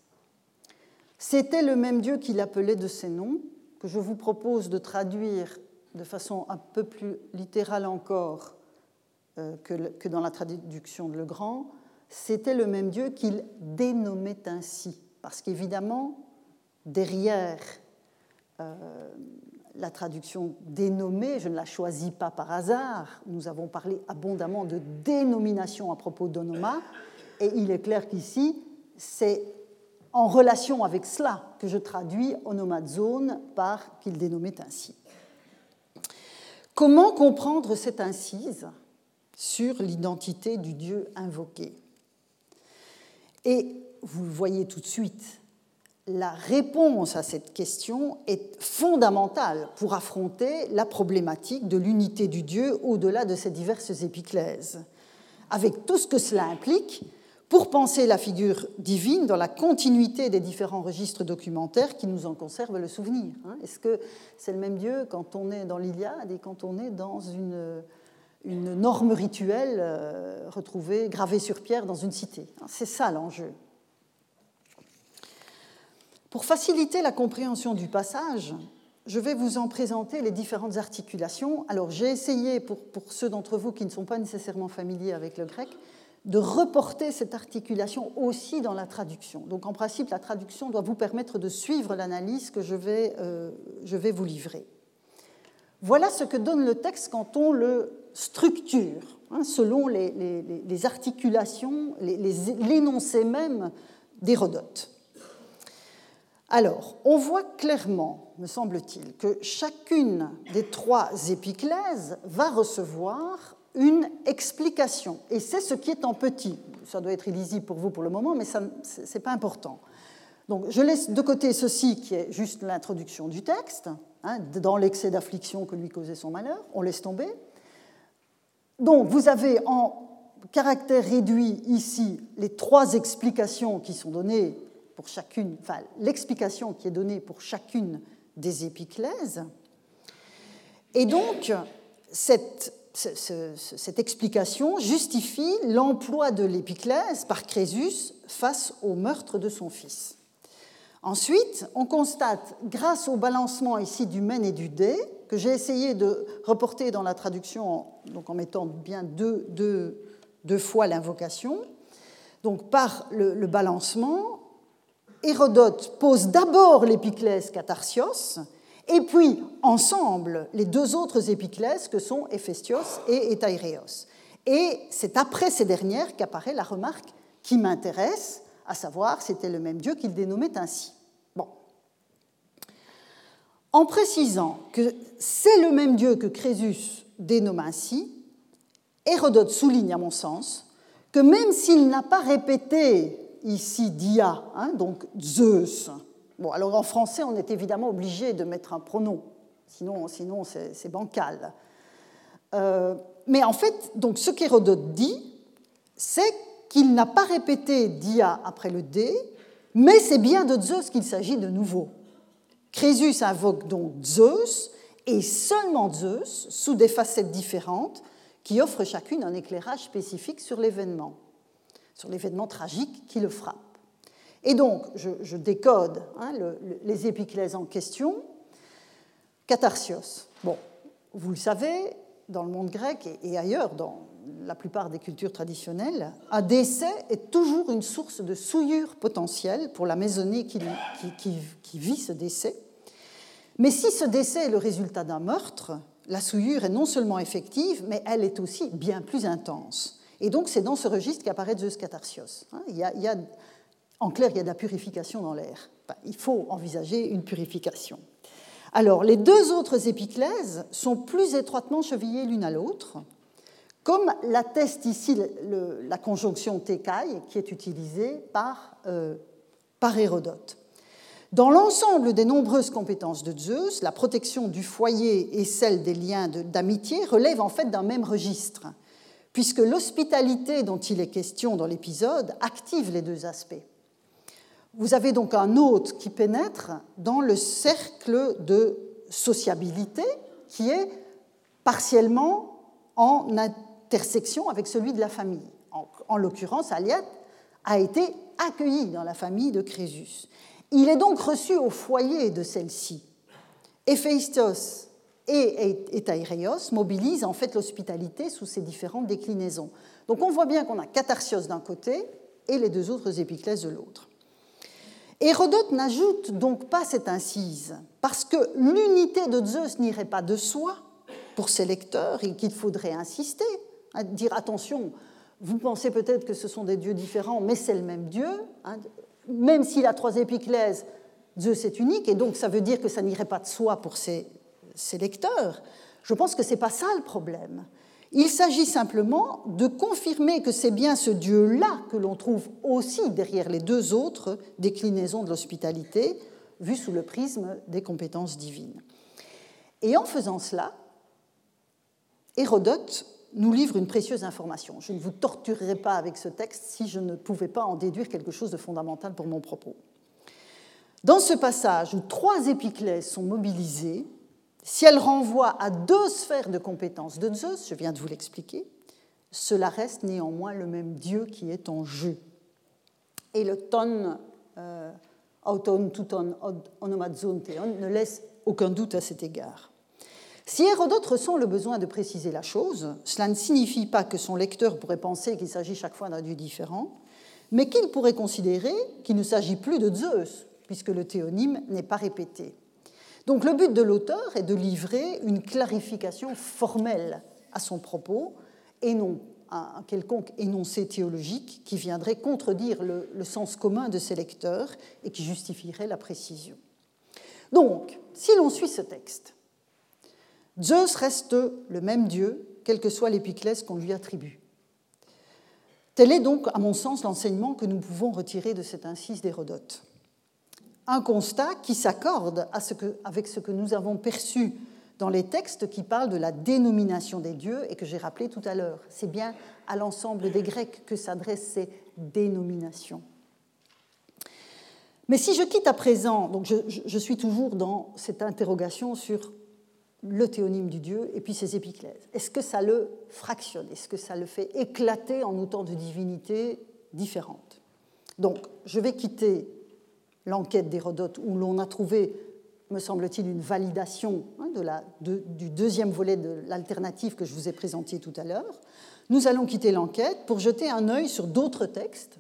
C'était le même Dieu qu'il appelait de ses noms, que je vous propose de traduire de façon un peu plus littérale encore euh, que, dans la traduction de Legrand. C'était le même Dieu qu'il dénommait ainsi, parce qu'évidemment, derrière euh, la traduction dénommée, je ne la choisis pas par hasard, nous avons parlé abondamment de dénomination à propos d'onoma, et il est clair qu'ici, c'est en relation avec cela que je traduis onomazone par qu'il dénommait ainsi. Comment comprendre cette incise sur l'identité du Dieu invoqué? Et vous voyez tout de suite, la réponse à cette question est fondamentale pour affronter la problématique de l'unité du Dieu au-delà de ces diverses épiclèses, avec tout ce que cela implique pour penser la figure divine dans la continuité des différents registres documentaires qui nous en conservent le souvenir. Hein. Est-ce que c'est le même Dieu quand on est dans l'Iliade et quand on est dans une, une norme rituelle euh, retrouvée, gravée sur pierre dans une cité? C'est ça l'enjeu. Pour faciliter la compréhension du passage, je vais vous en présenter les différentes articulations. Alors j'ai essayé, pour, pour ceux d'entre vous qui ne sont pas nécessairement familiers avec le grec, de reporter cette articulation aussi dans la traduction. Donc en principe, la traduction doit vous permettre de suivre l'analyse que je vais, euh, je vais vous livrer. Voilà ce que donne le texte quand on le structure, hein, selon les, articulations, l'énoncé même d'Hérodote. Alors, on voit clairement, me semble-t-il, que chacune des trois épiclèses va recevoir une explication. Et c'est ce qui est en petit. Ça doit être illisible pour vous pour le moment, mais ce n'est pas important. Donc je laisse de côté ceci qui est juste l'introduction du texte, hein, dans l'excès d'affliction que lui causait son malheur, on laisse tomber. Donc vous avez en caractère réduit ici les trois explications qui sont données pour chacune, enfin l'explication qui est donnée pour chacune des épiclèses. Et donc cette explication justifie l'emploi de l'épiclèse par Crésus face au meurtre de son fils. Ensuite, on constate, grâce au balancement ici du men et du dé, que j'ai essayé de reporter dans la traduction donc en mettant bien deux, deux, fois l'invocation, donc par le, balancement, Hérodote pose d'abord l'épiclèse catharsios, et puis ensemble les deux autres épiclèses que sont Héphaïstos et Étairéos. Et c'est après ces dernières qu'apparaît la remarque qui m'intéresse, à savoir c'était le même Dieu qu'il dénommait ainsi. En précisant que c'est le même Dieu que Crésus dénomme ainsi, Hérodote souligne à mon sens que même s'il n'a pas répété ici dia, hein, donc Zeus, Bon, alors en français, on est évidemment obligé de mettre un pronom, sinon, sinon c'est bancal. Euh, mais en fait, donc, ce qu'Hérodote dit, c'est qu'il n'a pas répété dia après le D, mais c'est bien de Zeus qu'il s'agit de nouveau. Crésus invoque donc Zeus, et seulement Zeus, sous des facettes différentes, qui offrent chacune un éclairage spécifique sur l'événement, sur l'événement tragique qui le frappe. Et donc, je, décode hein, les épiclèses en question. Catharsios. Bon, vous le savez, dans le monde grec et, ailleurs, dans la plupart des cultures traditionnelles, un décès est toujours une source de souillure potentielle pour la maisonnée qui, qui vit ce décès. Mais si ce décès est le résultat d'un meurtre, la souillure est non seulement effective, mais elle est aussi bien plus intense. Et donc, c'est dans ce registre qu'apparaît Zeus Catharsios. Hein, en clair, il y a de la purification dans l'air. il faut envisager une purification. Alors, les deux autres épiclèses sont plus étroitement chevillées l'une à l'autre, comme l'atteste ici la conjonction tekai qui est utilisée par, euh, par Hérodote. Dans l'ensemble des nombreuses compétences de Zeus, la protection du foyer et celle des liens d'amitié relèvent en fait d'un même registre, puisque l'hospitalité dont il est question dans l'épisode active les deux aspects. Vous avez donc un hôte qui pénètre dans le cercle de sociabilité qui est partiellement en intersection avec celui de la famille. En, l'occurrence, Aliette a été accueilli dans la famille de Crésus. Il est donc reçu au foyer de celle-ci. Héphaïstos et Etaïreios mobilisent en fait l'hospitalité sous ses différentes déclinaisons. Donc on voit bien qu'on a Catharsios d'un côté et les deux autres épiclèses de l'autre. Hérodote n'ajoute donc pas cette incise, parce que l'unité de Zeus n'irait pas de soi pour ses lecteurs et qu'il faudrait insister, à dire attention, vous pensez peut-être que ce sont des dieux différents, mais c'est le même Dieu. Même s'il a trois épiclèses, Zeus est unique, et donc ça veut dire que ça n'irait pas de soi pour ses, ses lecteurs. Je pense que ce n'est pas ça le problème. Il s'agit simplement de confirmer que c'est bien ce Dieu-là que l'on trouve aussi derrière les deux autres déclinaisons de l'hospitalité, vues sous le prisme des compétences divines. Et en faisant cela, Hérodote nous livre une précieuse information. Je ne vous torturerai pas avec ce texte si je ne pouvais pas en déduire quelque chose de fondamental pour mon propos. Dans ce passage où trois épiclèses sont mobilisées, si elles renvoient à deux sphères de compétences de Zeus, je viens de vous l'expliquer, cela reste néanmoins le même Dieu qui est en jeu. Et le ton euh, auton tuton onomazon ne laisse aucun doute à cet égard. Si Hérodote ressent le besoin de préciser la chose, cela ne signifie pas que son lecteur pourrait penser qu'il s'agit chaque fois d'un dieu différent, mais qu'il pourrait considérer qu'il ne s'agit plus de Zeus, puisque le théonyme n'est pas répété. Donc le but de l'auteur est de livrer une clarification formelle à son propos, et non un quelconque énoncé théologique qui viendrait contredire le, le sens commun de ses lecteurs et qui justifierait la précision. Donc, si l'on suit ce texte, Zeus reste le même Dieu, quelle que soit l'épiclèse qu'on lui attribue. Tel est donc, à mon sens, l'enseignement que nous pouvons retirer de cette incise d'Hérodote. Un constat qui s'accorde avec ce que nous avons perçu dans les textes qui parlent de la dénomination des dieux et que j'ai rappelé tout à l'heure. C'est bien à l'ensemble des Grecs que s'adressent ces dénominations. Mais si je quitte à présent, donc je suis toujours dans cette interrogation sur le théonyme du Dieu et puis ses épiclèses. Est-ce que ça le fractionne? Est-ce que ça le fait éclater en autant de divinités différentes? Donc, je vais quitter l'enquête d'Hérodote où l'on a trouvé, me semble-t-il, une validation hein, du deuxième volet de l'alternative que je vous ai présenté tout à l'heure. Nous allons quitter l'enquête pour jeter un œil sur d'autres textes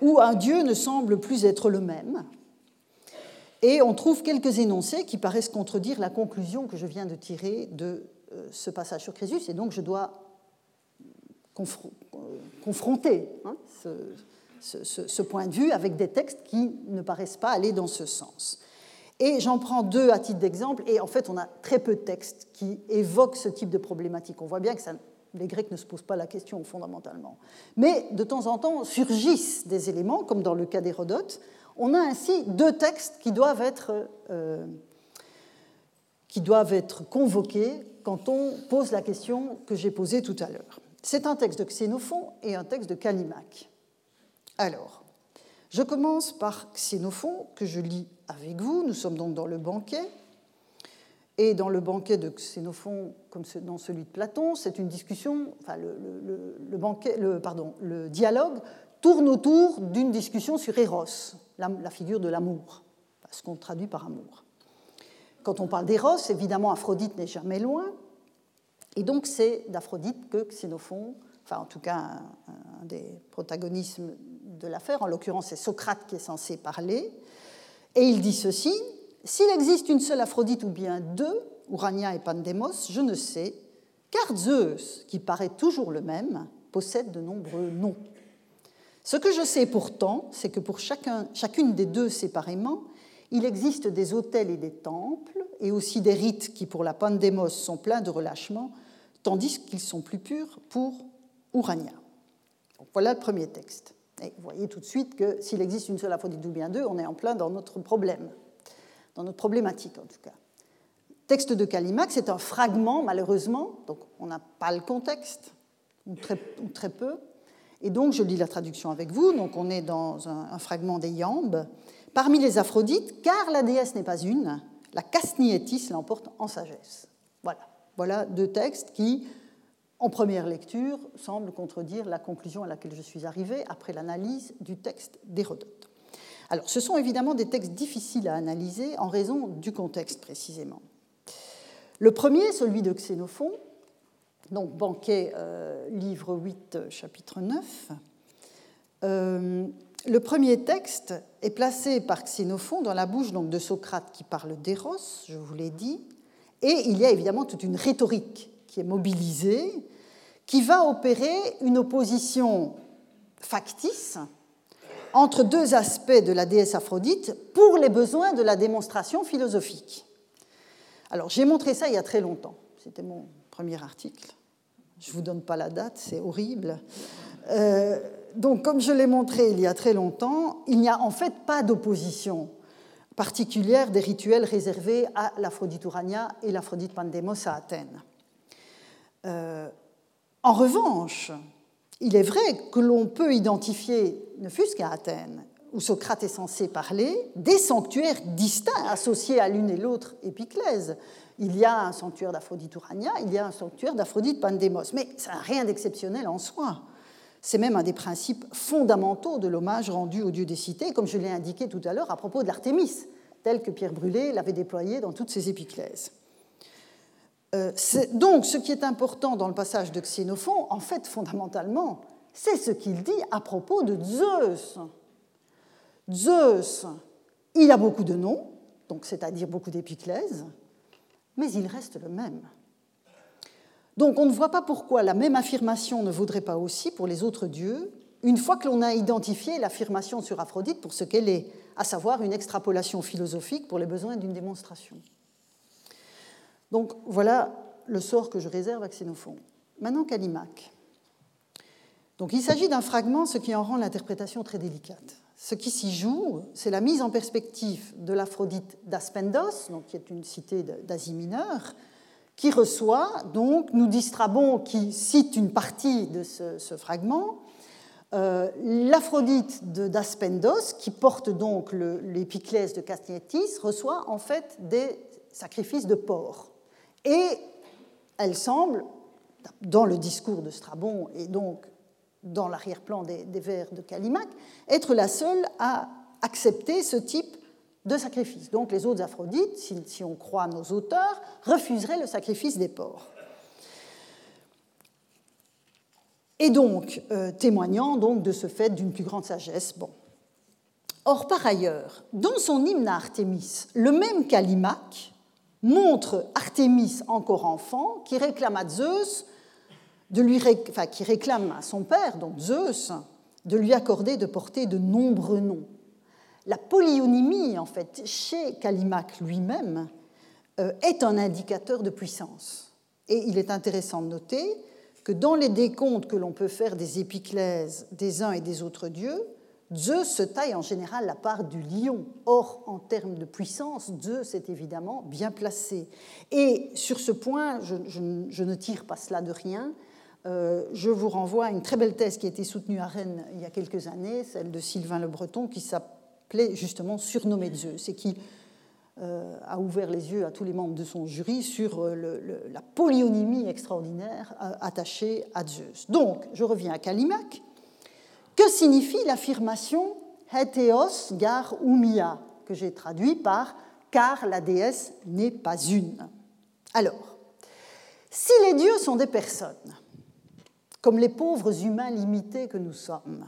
où un Dieu ne semble plus être le même, et on trouve quelques énoncés qui paraissent contredire la conclusion que je viens de tirer de euh, ce passage sur Crésus, et donc je dois confronter hein, ce, point de vue avec des textes qui ne paraissent pas aller dans ce sens. Et j'en prends deux à titre d'exemple, et en fait on a très peu de textes qui évoquent ce type de problématique. On voit bien que les Grecs ne se posent pas la question fondamentalement. Mais de temps en temps surgissent des éléments, comme dans le cas d'Hérodote, on a ainsi deux textes qui doivent être, euh, qui doivent être convoqués quand on pose la question que j'ai posée tout à l'heure. C'est un texte de Xénophon et un texte de Callimaque. Alors, je commence par Xénophon, que je lis avec vous. Nous sommes donc dans le banquet. Et dans le banquet de Xénophon, comme dans celui de Platon, c'est une discussion, enfin le, banquet, le, pardon, le dialogue tourne autour d'une discussion sur Eros, la, figure de l'amour, ce qu'on traduit par amour. Quand on parle d'Eros, évidemment, Aphrodite n'est jamais loin, et donc c'est d'Aphrodite que Xénophon, enfin en tout cas un, des protagonismes de l'affaire, en l'occurrence c'est Socrate qui est censé parler, et il dit ceci, s'il existe une seule Aphrodite ou bien deux, Urania et Pandemos, je ne sais, car Zeus, qui paraît toujours le même, possède de nombreux noms. Ce que je sais pourtant, c'est que pour chacune des deux séparément, il existe des autels et des temples, et aussi des rites qui, pour la Pandémos, sont pleins de relâchement, tandis qu'ils sont plus purs pour Urania. voilà le premier texte. Vous voyez tout de suite que s'il existe une seule Aphrodite ou bien deux, on est en plein dans notre problème, dans notre problématique en tout cas. Texte de Callimaque, c'est un fragment, malheureusement, donc on n'a pas le contexte, ou très peu, et donc, je lis la traduction avec vous. Donc, on est dans un, fragment des Yambes. Parmi les Aphrodites, car la déesse n'est pas une, la Casniétis l'emporte en sagesse. Voilà. Voilà deux textes qui, en première lecture, semblent contredire la conclusion à laquelle je suis arrivée après l'analyse du texte d'Hérodote. Alors, ce sont évidemment des textes difficiles à analyser en raison du contexte précisément. Le premier, celui de Xénophon, donc banquet, euh, livre 8, chapitre 9. Euh, le premier texte est placé par Xénophon dans la bouche donc, de Socrate qui parle d'Eros, je vous l'ai dit, et il y a évidemment toute une rhétorique qui est mobilisée, qui va opérer une opposition factice entre deux aspects de la déesse Aphrodite pour les besoins de la démonstration philosophique. Alors j'ai montré ça il y a très longtemps, c'était mon premier article. Je ne vous donne pas la date, c'est horrible. Euh, donc comme je l'ai montré il y a très longtemps, il n'y a en fait pas d'opposition particulière des rituels réservés à l'Aphrodite Urania et l'Aphrodite Pandemos à Athènes. Euh, en revanche, il est vrai que l'on peut identifier, ne fût-ce qu'à Athènes, où Socrate est censé parler, des sanctuaires distincts associés à l'une et l'autre épiclèse. Il y a un sanctuaire d'Aphrodite Urania, il y a un sanctuaire d'Aphrodite Pandemos, mais ça n'a rien d'exceptionnel en soi. C'est même un des principes fondamentaux de l'hommage rendu au dieu des cités, comme je l'ai indiqué tout à l'heure à propos de l'Artémis, tel que Pierre Brûlé l'avait déployé dans toutes ses épiclèses. Euh, donc, ce qui est important dans le passage de Xénophon, en fait, fondamentalement, c'est ce qu'il dit à propos de Zeus. Zeus, il a beaucoup de noms, donc c'est-à-dire beaucoup d'épiclèses, mais il reste le même. Donc on ne voit pas pourquoi la même affirmation ne vaudrait pas aussi pour les autres dieux, une fois que l'on a identifié l'affirmation sur Aphrodite pour ce qu'elle est, à savoir une extrapolation philosophique pour les besoins d'une démonstration. Donc voilà le sort que je réserve à Xénophon. Maintenant, Callimaque. Donc il s'agit d'un fragment, ce qui en rend l'interprétation très délicate. Ce qui s'y joue, c'est la mise en perspective de l'Aphrodite d'Aspendos, donc qui est une cité d'Asie mineure, qui reçoit, donc, nous dit Strabon, qui cite une partie de ce, fragment, euh, l'Aphrodite d'Aspendos, qui porte donc l'épiclèse de Castietis, reçoit en fait des sacrifices de porc. Et elle semble, dans le discours de Strabon et donc dans l'arrière-plan des, vers de Callimaque, être la seule à accepter ce type de sacrifice. Donc les autres Aphrodites, si, on croit nos auteurs, refuseraient le sacrifice des porcs. Et donc, euh, témoignant donc de ce fait d'une plus grande sagesse. Bon. Or, par ailleurs, dans son hymne à Artémis, le même Callimaque montre Artémis encore enfant qui réclame à Zeus de lui, qui réclame à son père, donc Zeus, de lui accorder de porter de nombreux noms. La polyonymie, en fait, chez Callimaque lui-même, euh, est un indicateur de puissance. Et il est intéressant de noter que dans les décomptes que l'on peut faire des épiclèses des uns et des autres dieux, Zeus se taille en général la part du lion. Or, en termes de puissance, Zeus est évidemment bien placé. Et sur ce point, je, ne tire pas cela de rien. Euh, je vous renvoie à une très belle thèse qui a été soutenue à Rennes il y a quelques années, celle de Sylvain Le Breton, qui s'appelait justement Surnommé Zeus et qui euh, a ouvert les yeux à tous les membres de son jury sur euh, la polyonymie extraordinaire attachée à Zeus. Donc, je reviens à Callimaque. Que signifie l'affirmation heteos gar umia, que j'ai traduit par car la déesse n'est pas une Alors, si les dieux sont des personnes, comme les pauvres humains limités que nous sommes,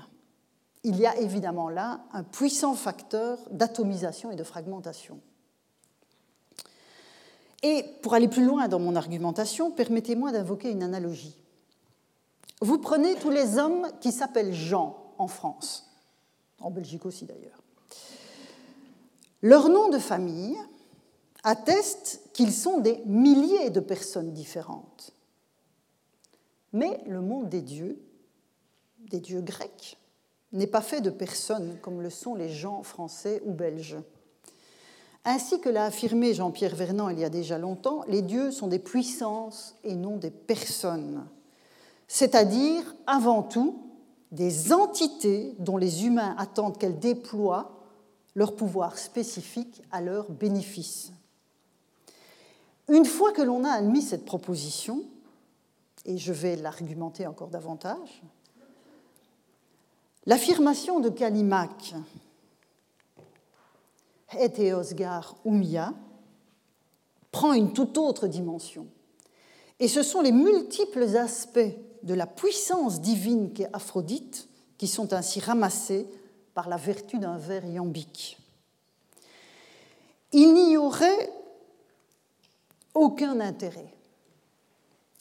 il y a évidemment là un puissant facteur d'atomisation et de fragmentation. Et pour aller plus loin dans mon argumentation, permettez-moi d'invoquer une analogie. Vous prenez tous les hommes qui s'appellent Jean en France, en Belgique aussi d'ailleurs. Leur nom de famille atteste qu'ils sont des milliers de personnes différentes. Mais le monde des dieux, des dieux grecs, n'est pas fait de personnes comme le sont les gens français ou belges. Ainsi que l'a affirmé Jean-Pierre Vernant il y a déjà longtemps, les dieux sont des puissances et non des personnes c'est-à-dire avant tout des entités dont les humains attendent qu'elles déploient leur pouvoir spécifique à leur bénéfice. Une fois que l'on a admis cette proposition, et je vais l'argumenter encore davantage, l'affirmation de Callimaque Heteosgar Umia, prend une toute autre dimension. Et ce sont les multiples aspects de la puissance divine qu'est Aphrodite qui sont ainsi ramassés par la vertu d'un vers iambique. Il n'y aurait aucun intérêt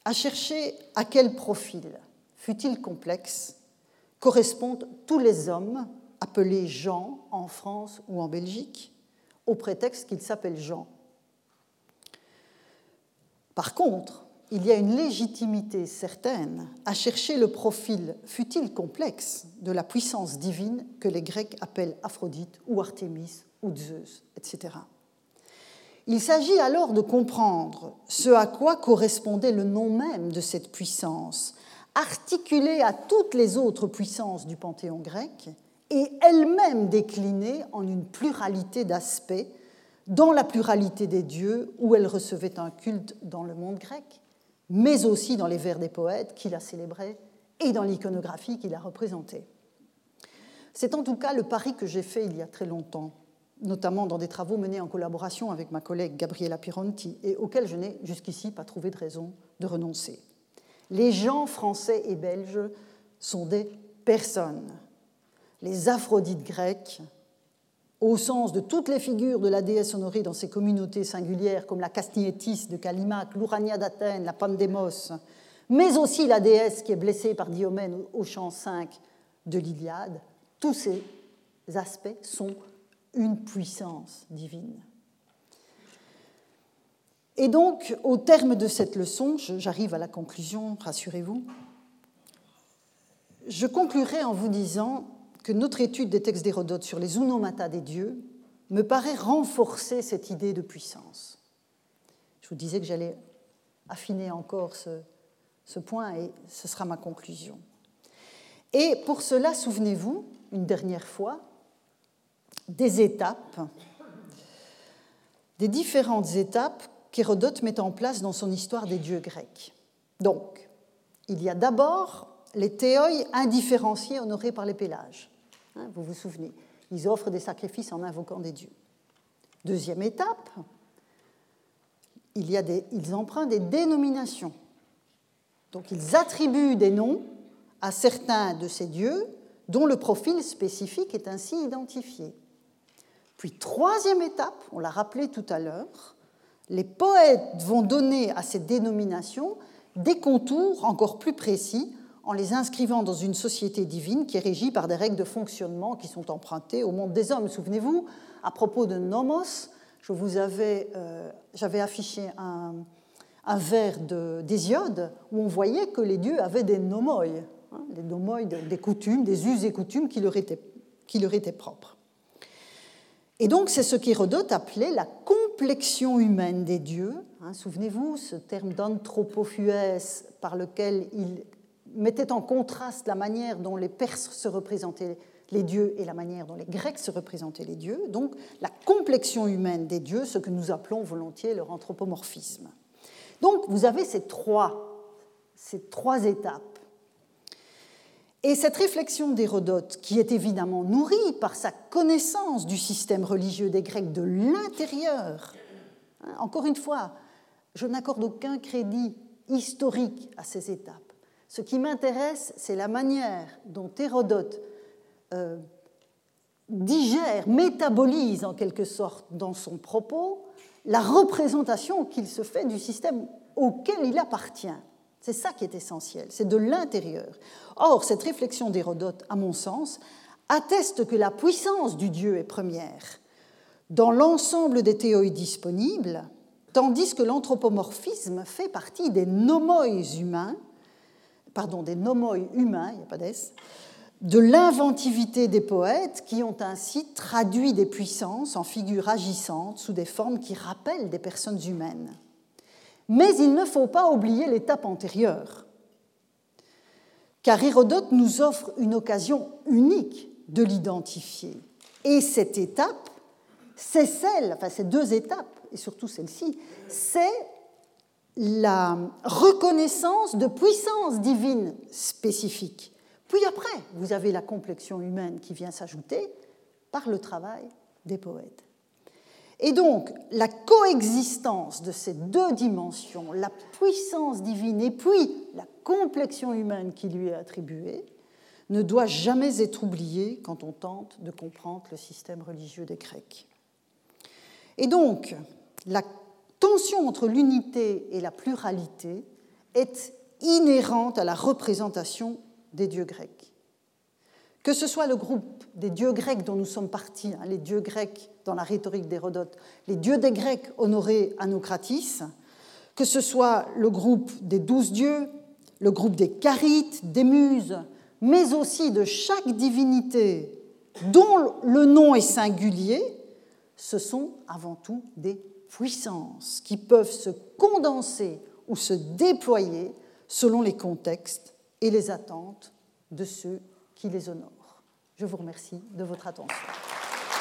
à chercher à quel profil, fut-il complexe, correspondent tous les hommes appelés Jean en France ou en Belgique, au prétexte qu'ils s'appellent Jean. Par contre, il y a une légitimité certaine à chercher le profil, fut-il complexe, de la puissance divine que les Grecs appellent Aphrodite ou Artémis ou Zeus, etc. Il s'agit alors de comprendre ce à quoi correspondait le nom même de cette puissance, articulée à toutes les autres puissances du panthéon grec et elle-même déclinée en une pluralité d'aspects dans la pluralité des dieux où elle recevait un culte dans le monde grec, mais aussi dans les vers des poètes qui la célébraient et dans l'iconographie qui la représentait. C'est en tout cas le pari que j'ai fait il y a très longtemps notamment dans des travaux menés en collaboration avec ma collègue Gabriela Pironti, et auxquels je n'ai jusqu'ici pas trouvé de raison de renoncer. Les gens français et belges sont des personnes. Les aphrodites grecques, au sens de toutes les figures de la déesse honorée dans ces communautés singulières, comme la Castnietis de Callimaque, l'Urania d'Athènes, la Pandémos, mais aussi la déesse qui est blessée par Diomède au chant 5 de l'Iliade, tous ces aspects sont une puissance divine. Et donc, au terme de cette leçon, j'arrive à la conclusion, rassurez-vous, je conclurai en vous disant que notre étude des textes d'Hérodote sur les unomata des dieux me paraît renforcer cette idée de puissance. Je vous disais que j'allais affiner encore ce, ce point et ce sera ma conclusion. Et pour cela, souvenez-vous, une dernière fois, des étapes, des différentes étapes qu'Hérodote met en place dans son histoire des dieux grecs. Donc, il y a d'abord les théoi indifférenciés honorés par les Pélages. Hein, vous vous souvenez, ils offrent des sacrifices en invoquant des dieux. Deuxième étape, il y a des, ils empruntent des dénominations. Donc ils attribuent des noms à certains de ces dieux dont le profil spécifique est ainsi identifié. Puis troisième étape, on l'a rappelé tout à l'heure, les poètes vont donner à ces dénominations des contours encore plus précis en les inscrivant dans une société divine qui est régie par des règles de fonctionnement qui sont empruntées au monde des hommes. Souvenez-vous, à propos de nomos, euh, j'avais affiché un, vers d'Hésiode où on voyait que les dieux avaient des nomoi, hein, des nomoi, des coutumes, des us et coutumes qui leur étaient propres. Et donc, c'est ce qu'Hérodote appelait la complexion humaine des dieux. Hein, souvenez-vous, ce terme d'anthropophuès par lequel il mettait en contraste la manière dont les Perses se représentaient les dieux et la manière dont les Grecs se représentaient les dieux. Donc, la complexion humaine des dieux, ce que nous appelons volontiers leur anthropomorphisme. Donc, vous avez ces trois, ces trois étapes et cette réflexion d'Hérodote, qui est évidemment nourrie par sa connaissance du système religieux des Grecs de l'intérieur, hein, encore une fois, je n'accorde aucun crédit historique à ces étapes. Ce qui m'intéresse, c'est la manière dont Hérodote euh, digère, métabolise en quelque sorte dans son propos la représentation qu'il se fait du système auquel il appartient. C'est ça qui est essentiel, c'est de l'intérieur. Or, cette réflexion d'Hérodote, à mon sens, atteste que la puissance du Dieu est première dans l'ensemble des théories disponibles, tandis que l'anthropomorphisme fait partie des nomoi humains, pardon, des nomoi humains, il n'y a pas d'ess, de l'inventivité des poètes qui ont ainsi traduit des puissances en figures agissantes sous des formes qui rappellent des personnes humaines. Mais il ne faut pas oublier l'étape antérieure, car Hérodote nous offre une occasion unique de l'identifier. Et cette étape, c'est celle, enfin ces deux étapes, et surtout celle-ci, c'est la reconnaissance de puissance divine spécifique. Puis après, vous avez la complexion humaine qui vient s'ajouter par le travail des poètes. Et donc, la coexistence de ces deux dimensions, la puissance divine et puis la complexion humaine qui lui est attribuée, ne doit jamais être oubliée quand on tente de comprendre le système religieux des Grecs. Et donc, la tension entre l'unité et la pluralité est inhérente à la représentation des dieux grecs. Que ce soit le groupe des dieux grecs dont nous sommes partis, hein, les dieux grecs dans la rhétorique d'Hérodote, les dieux des Grecs honorés à Nocratis, que ce soit le groupe des douze dieux, le groupe des Charites, des Muses, mais aussi de chaque divinité dont le nom est singulier, ce sont avant tout des puissances qui peuvent se condenser ou se déployer selon les contextes et les attentes de ceux qui les honorent. Je vous remercie de votre attention.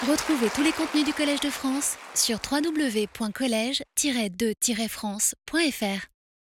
Retrouvez tous les contenus du Collège de France sur www.colège-2-france.fr.